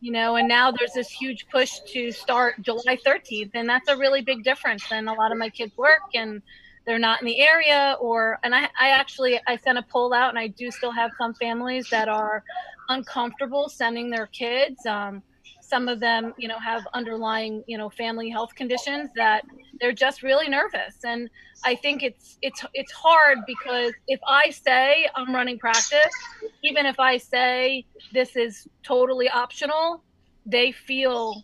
you know and now there's this huge push to start July 13th and that's a really big difference and a lot of my kids work and they're not in the area or and I, I actually I sent a poll out and I do still have some families that are uncomfortable sending their kids. Um, some of them you know have underlying you know family health conditions that they're just really nervous. And i think it's it's it's hard because if i say i'm running practice even if i say this is totally optional they feel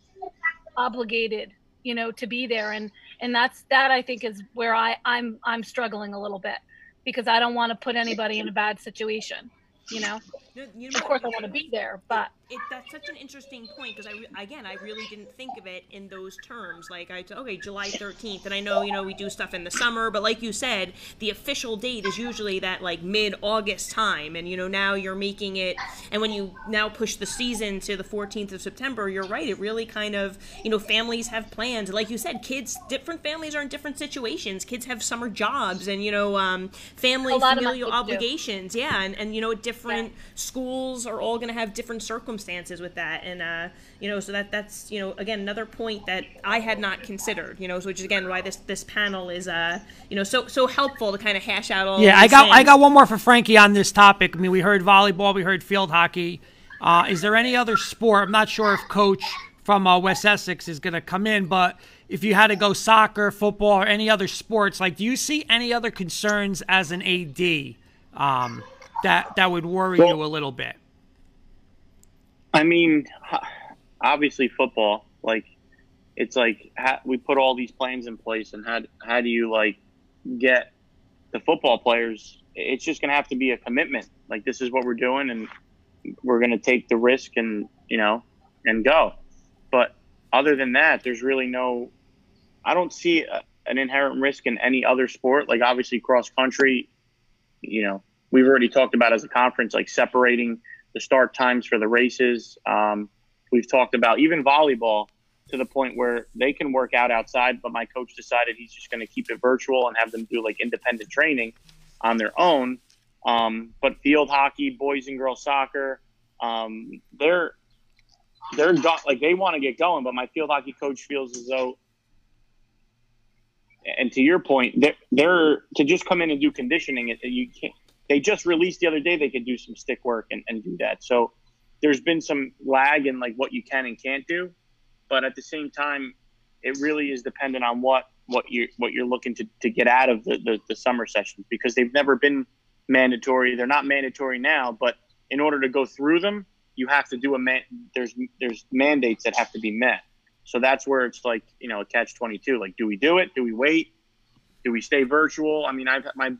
obligated you know to be there. And and that's that i think is where i i'm i'm struggling a little bit because i don't want to put anybody in a bad situation you know? You know of course i want to be there but it, that's such an interesting point because I re- again I really didn't think of it in those terms. Like I said, okay July 13th, and I know you know we do stuff in the summer, but like you said, the official date is usually that like mid August time, and you know now you're making it, and when you now push the season to the 14th of September, you're right. It really kind of you know families have plans, like you said, kids different families are in different situations. Kids have summer jobs, and you know um, family A lot of my familial kids do. obligations. Yeah, and and you know different schools are all going to have different circumstances with that and uh you know so that that's you know again another point that i had not considered you know so which is again why this this panel is uh you know so so helpful to kind of hash out all Yeah, I these got I got one more for Frankie on this topic. I mean, we heard volleyball, we heard field hockey. Uh, is there any other sport? I'm not sure if Coach from uh, West Essex is going to come in, but if you had to go soccer, football, or any other sports, like, do you see any other concerns as an AD um, that that would worry Well- you a little bit? I mean, obviously football. Like, it's like we put all these plans in place, and how how do you like get the football players? It's just gonna have to be a commitment. Like, this is what we're doing, and we're gonna take the risk, and you know, and go. But other than that, there's really no. I don't see a, an inherent risk in any other sport. Like, obviously, cross country. You know, we've already talked about as a conference, like separating the start times for the races. Um, we've talked about even volleyball to the point where they can work out outside, but my coach decided he's just going to keep it virtual and have them do like independent training on their own. Um, but field hockey, boys and girls soccer, um, they're they're like they want to get going, but my field hockey coach feels as though. And to your point, they're, they're to just come in and do conditioning. It you can't they just released the other day they could do some stick work and, and do that. So there's been some lag in like what you can and can't do but at the same time it really is dependent on what what you're what you're looking to, to get out of the, the, the summer sessions because they've never been mandatory. They're not mandatory now but in order to go through them you have to do a man there's there's mandates that have to be met. So that's where it's like you know a catch 22 like do we do it? Do we wait? Do we stay virtual? I mean i've my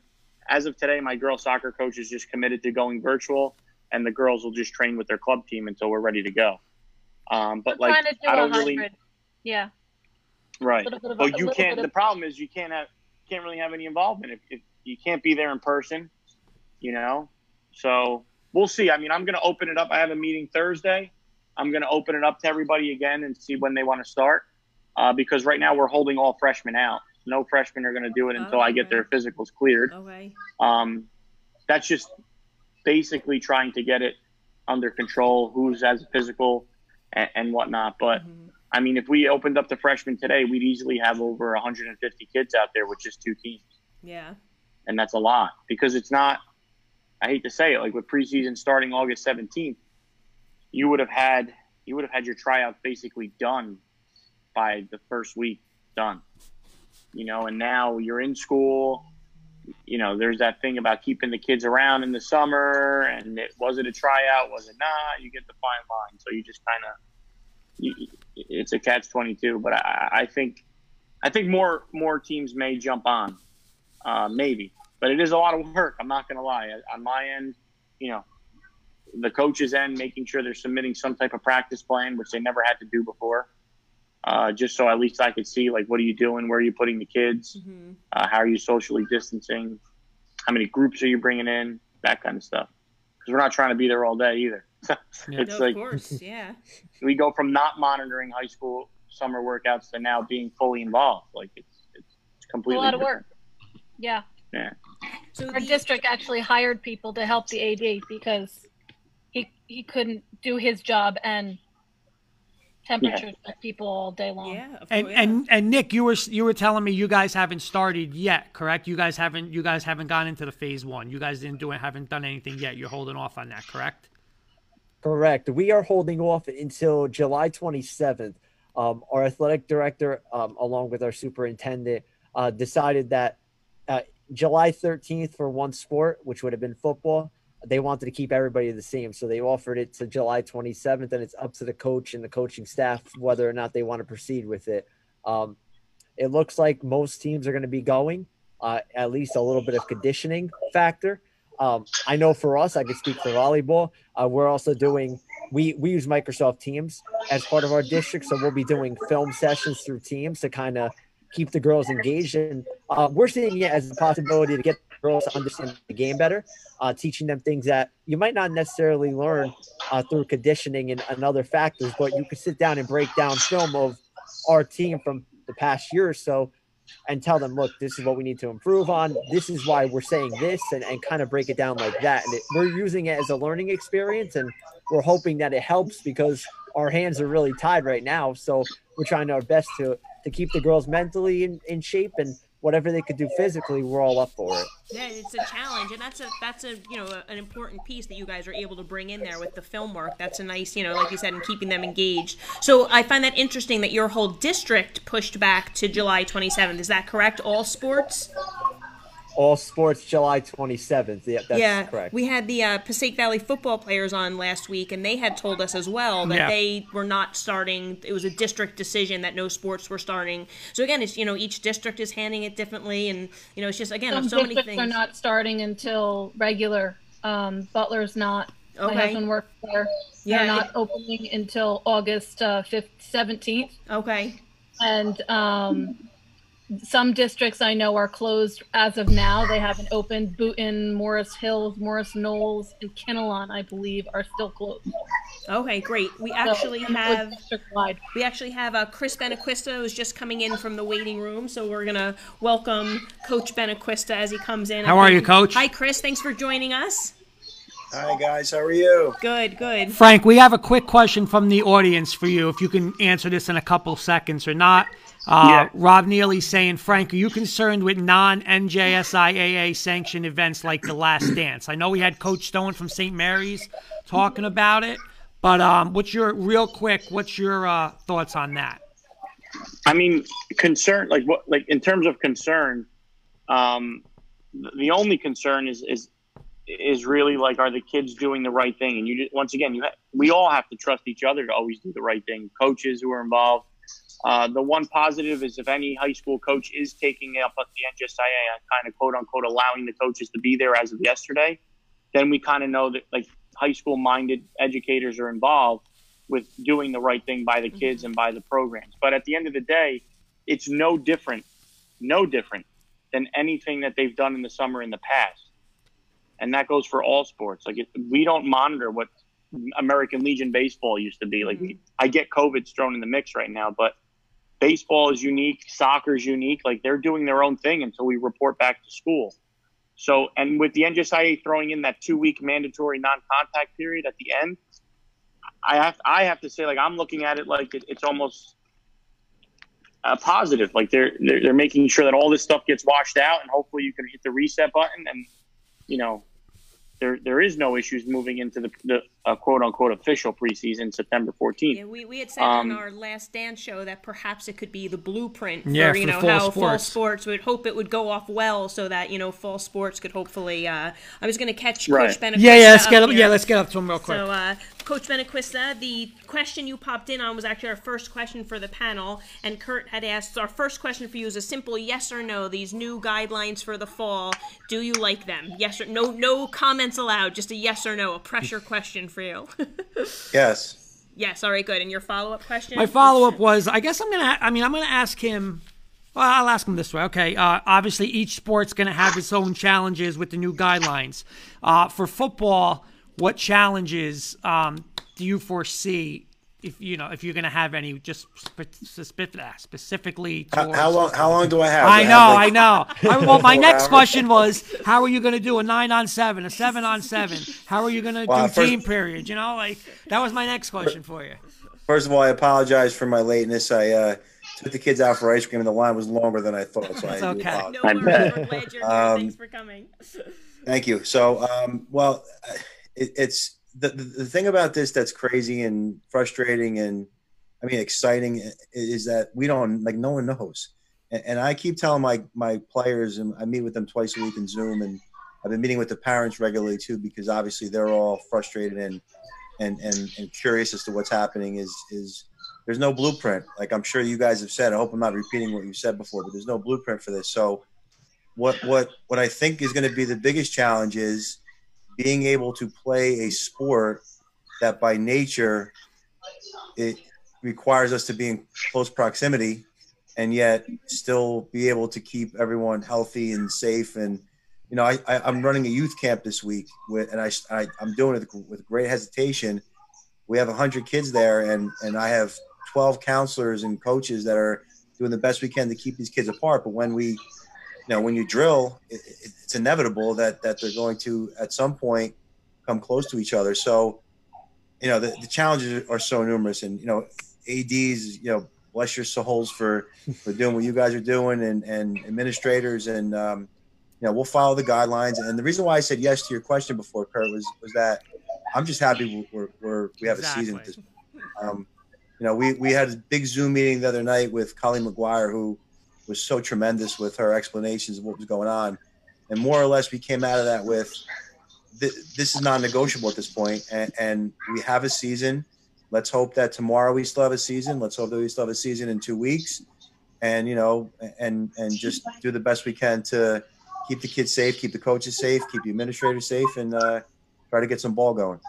as of today, my girls soccer coach is just committed to going virtual, and the girls will just train with their club team until we're ready to go. Um, but We're like, do I don't really. Yeah. right. Little bit of a- But a you can't. bit The problem is you can't have can't really have any involvement if, if you can't be there in person. You know, so we'll see. I mean, I'm going to open it up. I have a meeting Thursday. I'm going to open it up to everybody again and see when they want to start. Uh, because right now we're holding all freshmen out. No freshmen are going to do it until Oh, I get their physicals cleared. okay Um, that's just basically trying to get it under control, who's as physical and, and whatnot. But Mhm. I mean, if we opened up the freshmen today, we'd easily have over 150 kids out there with just two teams, yeah and that's a lot because it's not. I hate to say it, like with preseason starting August 17th, you would have had you would have had your tryouts basically done by the first week done. You know, and now you're in school. You know, there's that thing about keeping the kids around in the summer, and it was it a tryout? Was it not? You get the fine line, so you just kind of it's a catch twenty two. But I, I think I think more more teams may jump on, uh, maybe, but it is a lot of work. I'm not going to lie. On my end, you know, the coaches' end, making sure they're submitting some type of practice plan, which they never had to do before. Uh, just so at least I could see like what are you doing, where are you putting the kids, hmm uh, how are you socially distancing, how many groups are you bringing in, that kind of stuff. Because we're not trying to be there all day either. It's no, like of course yeah we go from not monitoring high school summer workouts to now being fully involved. Like it's it's, it's A completely lot of different. work. Yeah. so Our the- district actually hired people to help the AD because he he couldn't do his job and temperature check people all day long. yeah of And course, yeah. and and Nick, you were you were telling me you guys haven't started yet, correct? You guys haven't you guys haven't gone into the phase one. You guys didn't do it, haven't done anything yet. You're holding off on that, correct? Correct. We are holding off until July 27th. Um, our athletic director, um, along with our superintendent, uh, decided that uh, July 13th for one sport, which would have been football, they wanted to keep everybody the same. So they offered it to July 27th, and it's up to the coach and the coaching staff whether or not they want to proceed with it. Um, it looks like most teams are going to be going, uh, at least a little bit of conditioning factor. Um, I know for us, I could speak for volleyball. Uh, we're also doing we we use Microsoft Teams as part of our district, so we'll be doing film sessions through Teams to kind of keep the girls engaged. And uh, we're seeing it as a possibility to get girls to understand the game better, uh, teaching them things that you might not necessarily learn uh, through conditioning and, and other factors, but you can sit down and break down film of our team from the past year or so and tell them, look, this is what we need to improve on. This is why we're saying this, and, and kind of break it down like that. And it, we're using it as a learning experience, and we're hoping that it helps because our hands are really tied right now. So we're trying our best to to keep the girls mentally in, in shape and whatever they could do physically, we're all up for it. Yeah, it's a challenge, and that's a that's a you know an important piece that you guys are able to bring in there with the film work. That's a nice you know like you said, in keeping them engaged. So I find that interesting that your whole district pushed back to July 27th. Is that correct? All sports all sports July 27th. Yeah, that's yeah, correct. We had the uh, Passaic Valley football players on last week, and they had told us as well that Yeah. they were not starting. It was a district decision that no sports were starting. So again, it's you know each district is handing it differently, and you know it's just again Some so many districts things. are not starting until regular. Um, Butler's not. Okay. My husband works there. Yeah, They're not it- opening until August uh, 5th, 17th. okay, And um, some districts I know are closed as of now. They haven't opened. Boonton, Morris Hills, Morris Knolls, and Kinnelon, I believe, are still closed. okay, great. We actually and that was have we actually have uh, Chris Benaquista who's just coming in from the waiting room, so we're gonna welcome Coach Benaquista as he comes in. How are you, Coach? Hi, Chris. Thanks for joining us. Hi guys, how are you? Good, good. Frank, we have a quick question from the audience for you. If you can answer this in a couple seconds or not. Uh, Yeah. Rob Neely saying, Frank, are you concerned with non NJSIAA sanctioned events like The Last Dance? I know we had Coach Stone from St. Mary's talking about it, but um, what's your real quick? What's your uh, thoughts on that? I mean, concern like what like in terms of concern, um, the only concern is is is really like are the kids doing the right thing? And you just, once again, you ha- we all have to trust each other to always do the right thing. Coaches who are involved. Uh, the one positive is if any high school coach is taking up at the NJSIAA and uh, kind of quote unquote allowing the coaches to be there as of yesterday, then we kind of know that like high school minded educators are involved with doing the right thing by the mm-hmm. kids and by the programs. But at the end of the day, it's no different, no different than anything that they've done in the summer in the past. And that goes for all sports. Like it, we don't monitor what American Legion baseball used to be. Like we, I get COVID's thrown in the mix right now, but baseball is unique, soccer is unique. Like they're doing their own thing until we report back to school. So, and with the NJSIAA throwing in that two week mandatory non contact period at the end, I have I have to say like I'm looking at it like it, it's almost a positive. Like they're, they're they're making sure that all this stuff gets washed out, and hopefully you can hit the reset button, and you know there there is no issues moving into the, the uh, quote unquote official preseason September 14th. Yeah, we, we had said Um, on our last dance show that perhaps it could be the blueprint for Yeah, you know fall how fall sports. sports would hope it would go off well so that you know fall sports could hopefully. Uh, I was going to catch Right. Coach Benaquista. Yeah, yeah, let's get up. here. Yeah, let's get up to him real quick. So, uh, Coach Benaquista, the question you popped in on was actually our first question for the panel, and Kurt had asked. Our first question for you is a simple yes or no. These new guidelines for the fall, do you like them? Yes or no? No comments allowed. Just a yes or no. A pressure question for you. Yes. yes. All right. Good. And your follow up question? My follow up was I guess I'm going to, I mean, I'm going to ask him. Well, I'll ask him this way. Okay. Uh, obviously, each sport's going to have its own challenges with the new guidelines. Uh, for football, what challenges um, do you foresee? If you know, if you're going to have any, just spe- spe- specifically. How, towards- how long? How long do I have? I Do know, have, I like- know. I, well, my next hours? question was, how are you going to do a nine on seven, a seven on seven? How are you going to Well, do first- team period? You know, like that was my next question for you. First of all, I apologize for my lateness. I uh, took the kids out for ice cream, and the line was longer than I thought. So I It's do okay. No I worries. We're glad you're here. Um, Thanks for coming. Thank you. So, um, well, it, it's the, the the thing about this that's crazy and frustrating and I mean exciting is that we don't like no one knows. And, and I keep telling my my players, and I meet with them twice a week in Zoom, and I've been meeting with the parents regularly too because obviously they're all frustrated and and and, and curious as to what's happening. Is is there's no blueprint. Like I'm sure you guys have said. I hope I'm not repeating what you said before, but there's no blueprint for this. So what what what I think is going to be the biggest challenge is being able to play a sport that by nature it requires us to be in close proximity and yet still be able to keep everyone healthy and safe. And you know I, I am running a youth camp this week with and I, I i'm doing it with great hesitation. We have 100 kids there and and i have 12 counselors and coaches that are doing the best we can to keep these kids apart. But when we you know when you drill it, it's inevitable that that they're going to at some point come close to each other. So you know the, the challenges are so numerous. And you know ads you know bless your souls for for doing what you guys are doing and and administrators. And um, you know we'll follow the guidelines. And the reason why i said yes to your question before kurt was was that i'm just happy we're, we're we have exactly. a season um, you know we we had a big zoom meeting the other night with colleen maguire who was so tremendous with her explanations of what was going on and more or less we came out of that with this is non-negotiable at this point and, and we have a season let's hope that tomorrow we still have a season. Let's hope that we still have a season in two weeks, and you know, and and just do the best we can to keep the kids safe, keep the coaches safe, keep the administrators safe, and uh, try to get some ball going.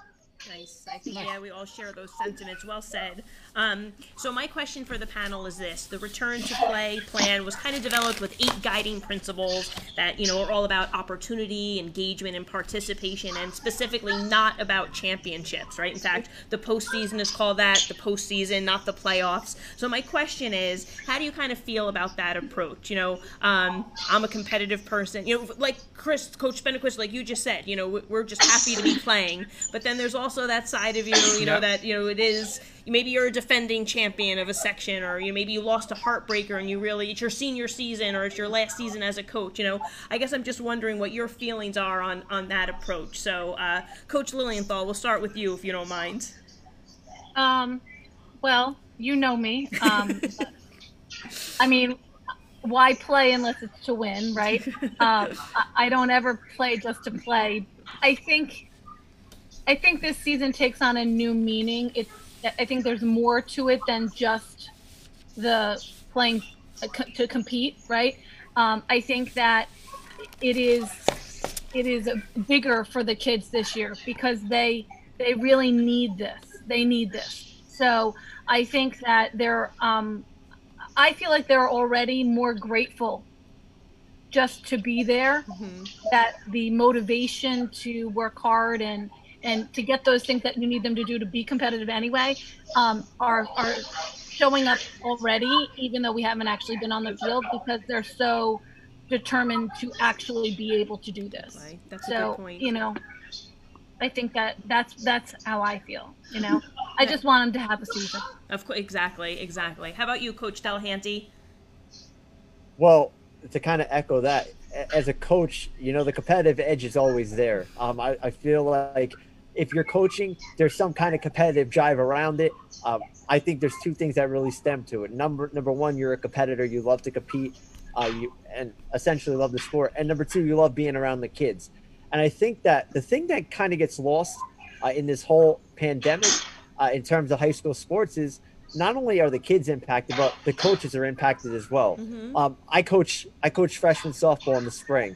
Nice. I think yeah, we all share those sentiments. Well said. Um, so my question for the panel is this: the return to play plan was kind of developed with eight guiding principles that you know are all about opportunity, engagement, and participation, and specifically not about championships. Right? In fact, the postseason is called that. The postseason, not the playoffs. So my question is, how do you kind of feel about that approach? You know, um, I'm a competitive person. You know, like Chris, Coach Benequist, like you just said. You know, we're just happy to be playing, but then there's also that side of you, you know, that you know it is maybe you're a defending champion of a section or you maybe you lost a heartbreaker and you really it's your senior season or it's your last season as a coach you know. I guess i'm just wondering what your feelings are on on that approach. So uh, coach lilienthal we'll start with you if you don't mind. Um well you know me. Um i mean why play unless it's to win right? Um, I don't ever play just to play. I think i think this season takes on a new meaning. It's I think there's more to it than just the playing uh, to compete, right? Um, I think that it is it is bigger for the kids this year because they they really need this. They need this. So I think that they're um, I feel like they're already more grateful just to be there. Mm-hmm. That the motivation to work hard and and to get those things that you need them to do to be competitive anyway um, are are showing up already, even though we haven't actually been on the field because they're so determined to actually be able to do this. Right. That's so, a good point. You know, I think that that's that's how I feel. You know, I just want them to have a season. Of course, exactly, exactly. How about you, Coach Delahanty? Well, to kind of echo that, as a coach, you know, the competitive edge is always there. Um, I, I feel like if you're coaching, there's some kind of competitive drive around it. Um, I think there's two things that really stem to it. Number number one, you're a competitor. You love to compete. Uh, you and essentially love the sport. And number two, you love being around the kids. And I think that the thing that kind of gets lost uh, in this whole pandemic, uh, in terms of high school sports, is not only are the kids impacted, but the coaches are impacted as well. Mm-hmm. Um, I coach I coach freshman softball in the spring.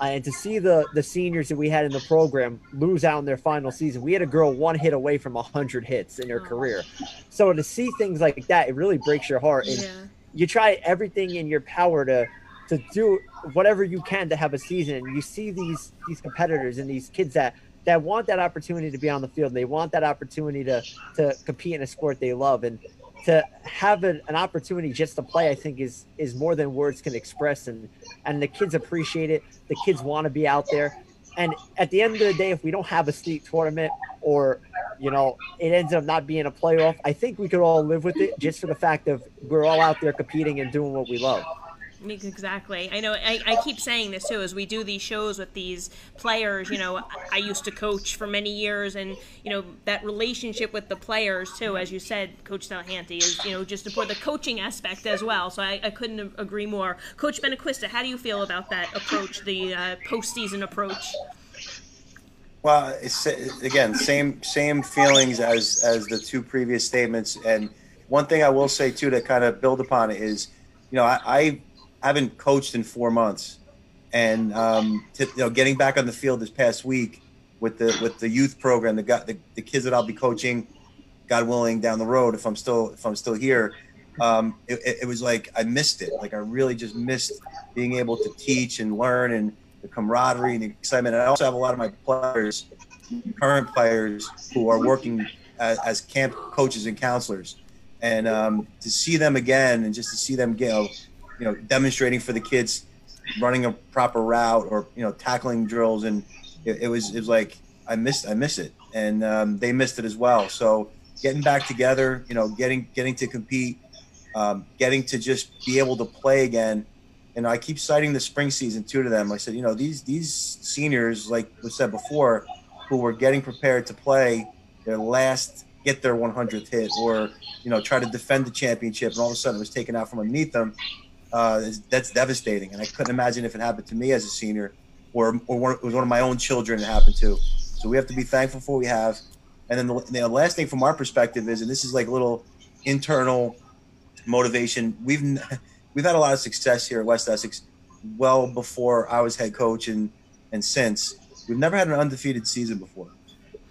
Uh, and to see the the seniors that we had in the program lose out in their final season, we had a girl one hit away from hundred hits in her oh. career. So to see things like that, it really breaks your heart. And yeah. you try everything in your power to to do whatever you can to have a season. And you see these these competitors and these kids that that want that opportunity to be on the field. They want that opportunity to to compete in a sport they love. And to have an, an opportunity just to play, I think is is more than words can express, and and the kids appreciate it. The kids want to be out there, and at the end of the day, if we don't have a state tournament or you know it ends up not being a playoff, I think we could all live with it just for the fact of we're all out there competing and doing what we love. Exactly. I know. I, I keep saying this too as we do these shows with these players. You know, I used to coach for many years, and you know that relationship with the players too, as you said, Coach Delahanty, is you know just for the coaching aspect as well. So I, I couldn't agree more. Coach Benaquista, how do you feel about that approach, the uh, postseason approach? Well, again same same feelings as as the two previous statements, and one thing I will say too to kind of build upon it is, you know, I, I haven't coached in four months, and um, to, you know, getting back on the field this past week, with the with the youth program, the the, the kids that I'll be coaching, God willing, down the road if I'm still if I'm still here. Um, it, it was like I missed it. Like I really just missed being able to teach and learn and the camaraderie and the excitement. And I also have a lot of my players, current players, who are working as, as camp coaches and counselors, and um, to see them again and just to see them get, you know, demonstrating for the kids, running a proper route or you know tackling drills, and it, it was it was like I missed I miss it, and um, they missed it as well. So getting back together, you know, getting getting to compete, um, getting to just be able to play again. And I keep citing the spring season too to them. I said, you know, these these seniors, like we said before, who were getting prepared to play their last get their 100th hit or you know try to defend the championship and all of a sudden it was taken out from underneath them uh, that's devastating. And i couldn't imagine if it happened to me as a senior or, or one, it was one of my own children it happened to. So we have to be thankful for what we have. And then the, the last thing from our perspective is and this is like little internal motivation we've we've had a lot of success here at west essex well before i was head coach and and since. We've never had an undefeated season before.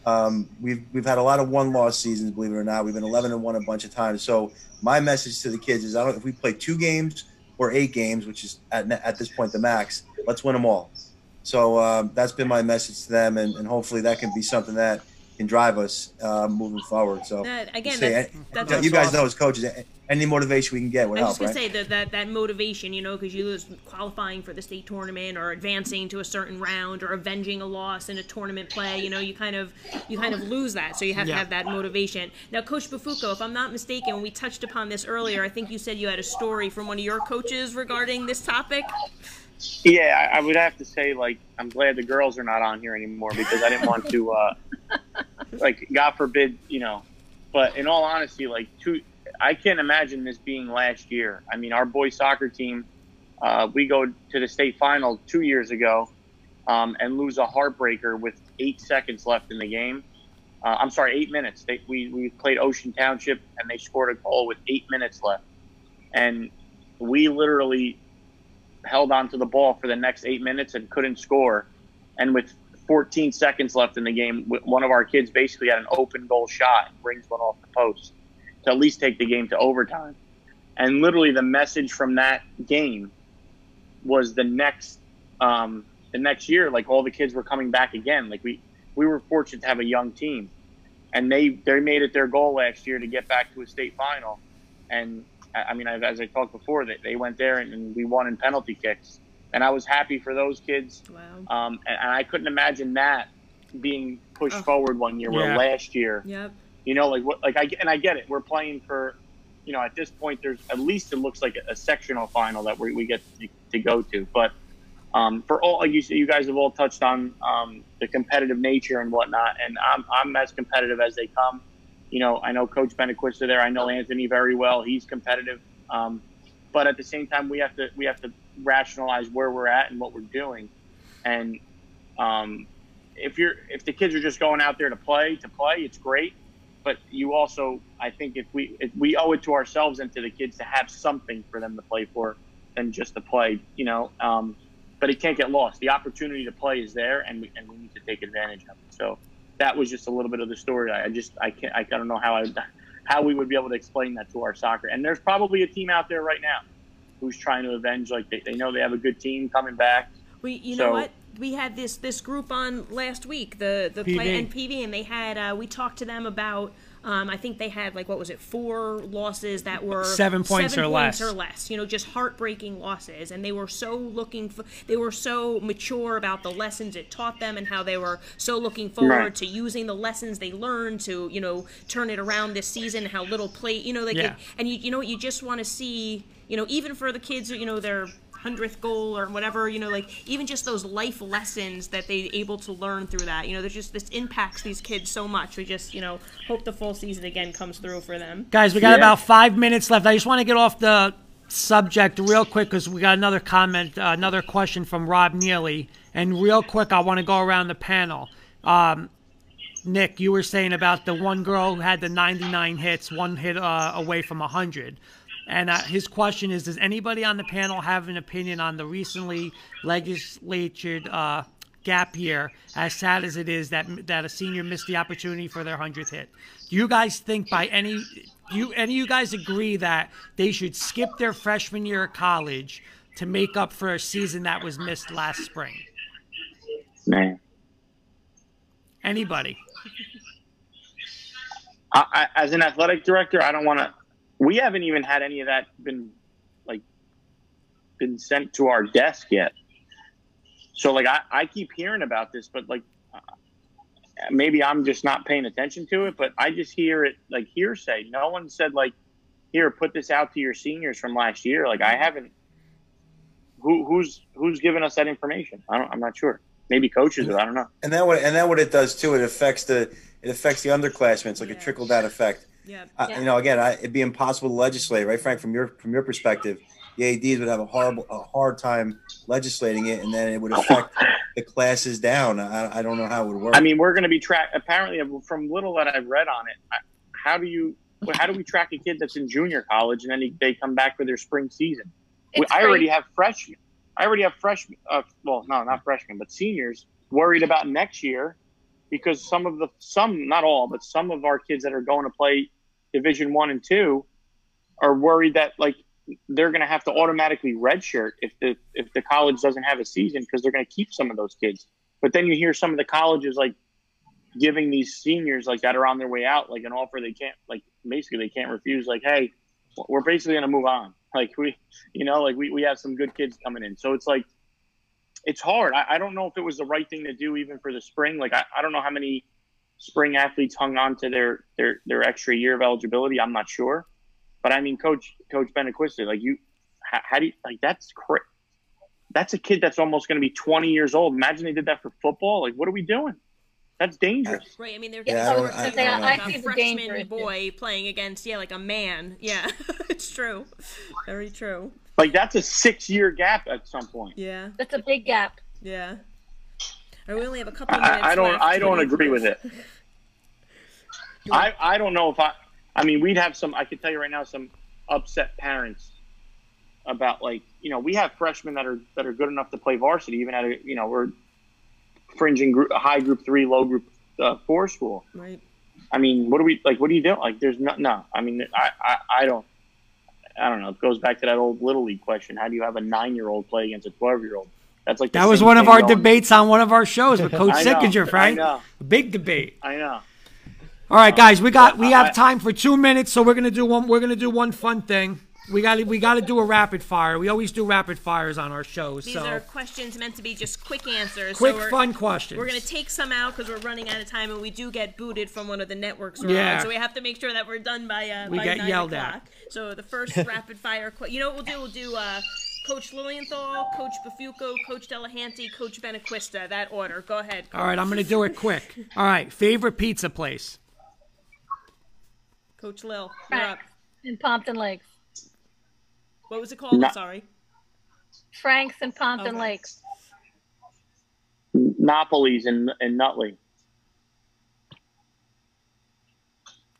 Um, we've we've had a lot of one loss seasons, believe it or not. We've been 11 and one a bunch of times. So my message to the kids is, I don't if we play two games or eight games, which is at at this point the max. Let's win them all. So um, that's been my message to them, and, and hopefully that can be something that can drive us uh, moving forward. So That- again, say, that's- that's you guys awesome. know as coaches, any motivation we can get would I was help, just gonna right? say that, that that motivation, you know, because you lose qualifying for the state tournament or advancing to a certain round or avenging a loss in a tournament play, you know, you kind of you kind of lose that. So you have Yeah. to have that motivation. Now, Coach Bafuco, if I'm not mistaken, we touched upon this earlier. I think you said you had a story from one of your coaches regarding this topic. Yeah, I, I would have to say like I'm glad the girls are not on here anymore because I didn't want to, uh, like, God forbid, you know. But in all honesty, like, two, I can't imagine this being last year. I mean, our boys soccer team, uh, we go to the state final two years ago, um, and lose a heartbreaker with eight seconds left in the game. Uh, I'm sorry, eight minutes. They, we we played Ocean Township and they scored a goal with eight minutes left, and we literally held onto the ball for the next eight minutes and couldn't score. And with 14 seconds left in the game, one of our kids basically had an open goal shot and brings one off the post to at least take the game to overtime. And literally, the message from that game was the next um, the next year, like all the kids were coming back again. Like we we were fortunate to have a young team, and they they made it their goal last year to get back to a state final. And I I mean, as I talked before, they, they went there and, and we won in penalty kicks. And I was happy for those kids. Wow. Um, and, and I couldn't imagine that being pushed Oh. forward one year. Where Yeah. last year, Yep. you know, like what, like I and I get it. We're playing for, you know, at this point, there's at least it looks like a, a sectional final that we, we get to, to go to. But um, for all, like you, you guys have all touched on um, the competitive nature and whatnot, and I'm I'm as competitive as they come. You know, I know Coach Benaquista there. I know Anthony very well. He's competitive, um, but at the same time, we have to we have to rationalize where we're at and what we're doing, and um, if you're if the kids are just going out there to play to play, it's great. But you also, I think, if we if we owe it to ourselves and to the kids to have something for them to play for than just to play, you know. Um, but it can't get lost. The opportunity to play is there, and we, and we need to take advantage of it. So that was just a little bit of the story. I I just I can't I don't know how I how we would be able to explain that to our soccer. And there's probably a team out there right now who's trying to avenge. Like they, they know they have a good team coming back. We, you So- know what? We had this this group on last week, the the play and PV. And they had uh, we talked to them about. Um, I think they had like what was it, four losses that were Seven points seven or points less. or less. You know, just heartbreaking losses, and they were so looking for. They were so mature about the lessons it taught them, and how they were so looking forward Right. to using the lessons they learned to you know turn it around this season. How little play, you know, like Yeah. it, and you you know what you just want to see, you know, even for the kids, you know, their hundredth goal or whatever, you know, like even just those life lessons that they able to learn through that. You know, there's just this impacts these kids so much. We just, you know, hope the full season again comes through for them. Guys, we got Yeah. about five minutes left. I just want to get off the subject real quick because we got another comment, uh, another question from Rob Neely. And real quick, I want to go around the panel. Um, Nick, you were saying about the one girl who had the 99 hits, one hit uh, away from 100. And uh, his question is Does anybody on the panel have an opinion on the recently legislated uh, gap year, as sad as it is that that a senior missed the opportunity for their hundredth hit. Do you guys think by any do you any of you guys agree that they should skip their freshman year of college to make up for a season that was missed last spring? Man, Anybody? I, I, as an athletic director, I don't want to. We haven't even had any of that been like been sent to our desk yet. So like I, I keep hearing about this, but like uh, maybe I'm just not paying attention to it. But I just hear it like hearsay. No one said like, "Here, put this out to your seniors from last year." Like I haven't. Who who's who's giving us that information? I don't. I'm not sure. Maybe coaches. I don't know. And that what and that what it does too. It affects the it affects the underclassmen. It's like a trickle down effect. Yeah. Uh, Yeah. You know, again, I, it'd be impossible to legislate, right, Frank? From your from your perspective, the ads would have a horrible a hard time legislating it, and then it would affect the classes down. I, I don't know how it would work. I mean, we're going to be track. Apparently, from little that I've read on it, how do you? How do we track a kid that's in junior college and then he, they come back for their spring season? We- It's I already crazy. have freshmen. I already have freshmen. Uh, well, no, not freshmen, but seniors worried about next year because some of the some, not all, but some of our kids that are going to play Division One and Two are worried that like they're going to have to automatically redshirt if the if the college doesn't have a season because they're going to keep some of those kids. But then you hear some of the colleges like giving these seniors like that are on their way out like an offer they can't like basically they can't refuse. Like, hey, we're basically going to move on. Like we, you know, like we, we have some good kids coming in. So it's like it's hard. I, I don't know if it was the right thing to do even for the spring. Like I, I don't know how many spring athletes hung on to their their their extra year of eligibility. I'm not sure. But I mean, Coach Coach Benaquista, like you, how, how do you like that's cra That's a kid that's almost going to be 20 years old. Imagine they did that for football. Like, what are we doing? That's dangerous. Right. I mean, they're Yeah, I getting don't- so I- excited I don't about know. I see a freshman in it. boy playing against yeah, like a man. Yeah, it's true. Very true. Like that's a six year gap at some point. Yeah. That's a big gap. Yeah. And we only have a couple minutes I, I don't. left. I don't What do you- agree with it. I, I don't know if I. I mean, we'd have some. I could tell you right now, some upset parents about like you know we have freshmen that are that are good enough to play varsity even at a you know we're fringing group high group three low group uh, four school. Right. I mean, what do we like? What do you do? Like, there's no no. I mean, I I, I don't. I don't know. It goes back to that old little league question. How do you have a nine year old play against a twelve year old? That's like That was one of our going- debates on one of our shows with Coach I know, Sickinger, Frank. I know. Big debate. I know. All right, guys, we got we have time for two minutes, so we're gonna do one. We're gonna do one fun thing. We got we got to do a rapid fire. We always do rapid fires on our shows. These so are questions meant to be just quick answers. quick, so fun questions. We're gonna take some out because we're running out of time, and we do get booted from one of the networks. We're Yeah. on, so we have to make sure that we're done by uh, We by get nine yelled o'clock. at. So the first rapid fire. Qu- you know what we'll do? We'll do uh, Coach Lilienthal, Coach Bafuco, Coach Delahanty, Coach Benaquista. That order. Go ahead. All right, I'm gonna do it quick. All right, favorite pizza place. Coach Lil, you're up. Frank's in Pompton Lakes. What was it called? I'm Not- sorry. Frank's and Pompton Okay. Lakes. Napoli's in in Nutley.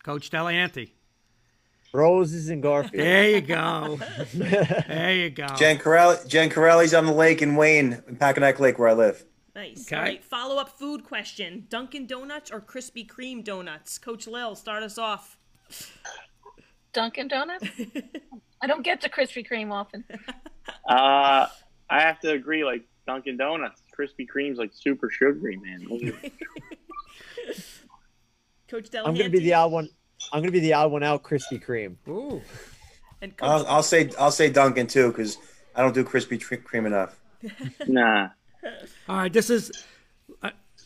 Coach Delahanty. Roses and Garfield. There you go. there you go. Jen Corelli, Gencarelli's on the lake in Wayne, in Packanack Lake, where I live. Nice. Okay. All right. Follow up food question: Dunkin' Donuts or Krispy Kreme donuts? Coach Lil, start us off. Dunkin' Donuts. I don't get to Krispy Kreme often. Uh, I have to agree. Like Dunkin' Donuts, Krispy Kreme's like super sugary, man. Coach Delahanty. I'm gonna be the odd one. I'm gonna be the odd one out. Krispy Kreme. Ooh. And Coach, I'll, I'll say I'll say Dunkin' too because I don't do Krispy Kreme enough. nah. All right, this is.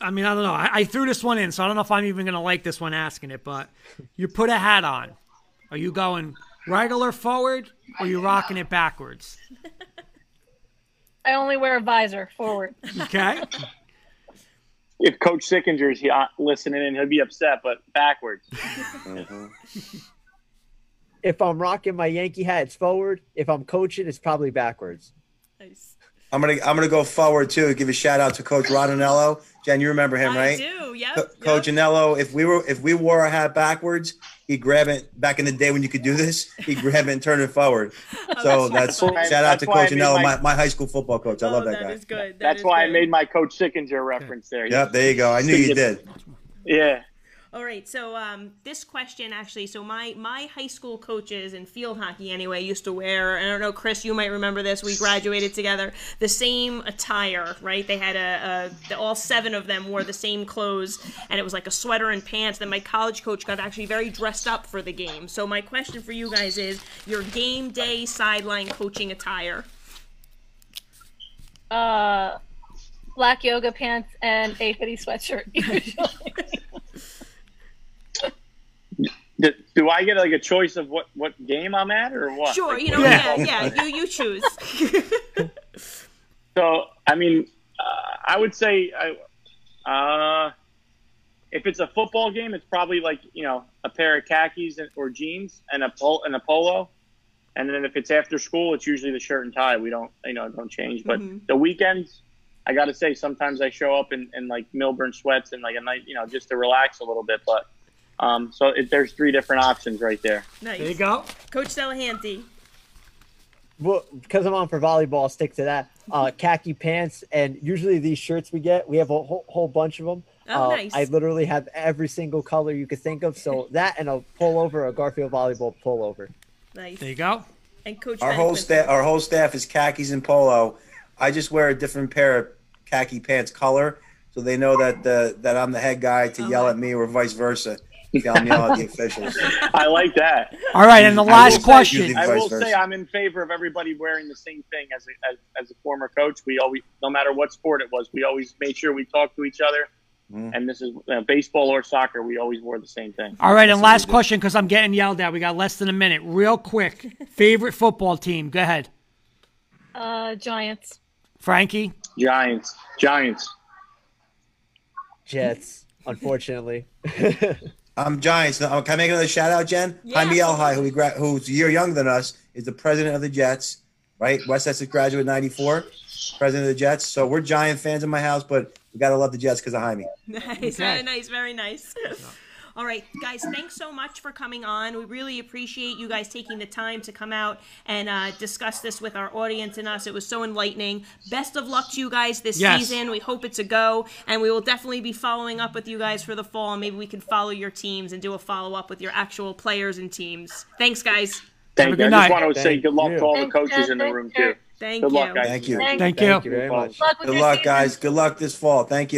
I, I mean, I don't know. I, I threw this one in, so I don't know if I'm even gonna like this one asking it. But you put a hat on. Are you going regular forward, or you rocking it backwards? I only wear a visor forward. Okay. If Coach Sickinger's he, uh, listening in, he'll be upset, but backwards. If I'm rocking my Yankee hat, it's forward. If I'm coaching, it's probably backwards. Nice. I'm gonna I'm gonna go forward too. Give a shout out to Coach Rodinello. Jen, you remember him, I right? do. Yep. Co- yep. Coach Anello, if we were if we wore a hat backwards, he'd grab it back in the day when you could do this. He'd grab it and turn it forward. Oh, so that's why- shout out to Coach made Anello, my- my, my high school football coach. I Oh, love that, that guy. is good. That That's is why I made my Coach Sickinger reference there. Yep, there you go. I knew you did. Yeah. All right, so um, this question actually, so my my high school coaches in field hockey anyway used to wear. I don't know, Chris, you might remember this. We graduated together, the same attire, right? They had a, a the, all seven of them wore the same clothes, and it was like a sweater and pants. Then my college coach got actually very dressed up for the game. So my question for you guys is your game day sideline coaching attire. Uh, black yoga pants and a hoodie sweatshirt. Do, do I get like a choice of what what game I'm at or what? Sure, Like, you know, Yeah. yeah, yeah, you you choose. So I mean, uh, I would say, I, uh, if it's a football game, it's probably like you know a pair of khakis or jeans and a pol- and a polo, and then if it's after school, it's usually the shirt and tie. We don't you know don't change. But Mhm. the weekends, I got to say, sometimes I show up in, in like Millburn sweats and like a night you know just to relax a little bit. But um, so it, there's three different options right there. nice. There you go. Coach Delahanty. Well, because I'm on for volleyball, I'll stick to that. Uh, khaki pants, and usually these shirts we get, we have a whole, whole bunch of them. Oh, uh, nice. I literally have every single color you could think of. So that and a pullover, a Garfield volleyball pullover. Nice. There you go. And Coach Our Ben whole staff our whole staff is khakis and polo. I just wear a different pair of khaki pants color, so they know that the that I'm the head guy to yell Uh-huh. at me or vice versa. If I'm yelling the officials. I like that. All right, and the I will last say question. I will versa. say I'm in favor of everybody wearing the same thing as a, as, as a former coach. We always, no matter what sport it was, we always made sure we talked to each other. Mhm. And this is uh, baseball or soccer. We always wore the same thing. All right, and last what we do. question because I'm getting yelled at. We got less than a minute. Real quick, favorite football team? Go ahead, Uh, Giants. Frankie. Giants, Giants. Jets, unfortunately. I'm Giants. Now, oh, Can I make another shout out, Jen? Yeah, Hymie Elhai, who we gra- who's a year younger than us, is the president of the Jets. Right, West Essex graduate '94, president of the Jets. So we're Giant fans in my house, but we gotta love the Jets because of Jaime. Nice, very nice, very nice. All right, guys, thanks so much for coming on. We really appreciate you guys taking the time to come out and uh, discuss this with our audience and us. It was so enlightening. Best of luck to you guys this Yes. season. We hope it's a go, and we will definitely be following up with you guys for the fall. And maybe we can follow your teams and do a follow up with your actual players and teams. Thanks, guys. Thank a you. good I night. just want to say good luck you. to all the Thanks, coaches in the room too. Thank Good you. luck, guys. Thank you. Thank you. Thank you very much. Luck Good luck, guys. Good luck this fall. Thank you.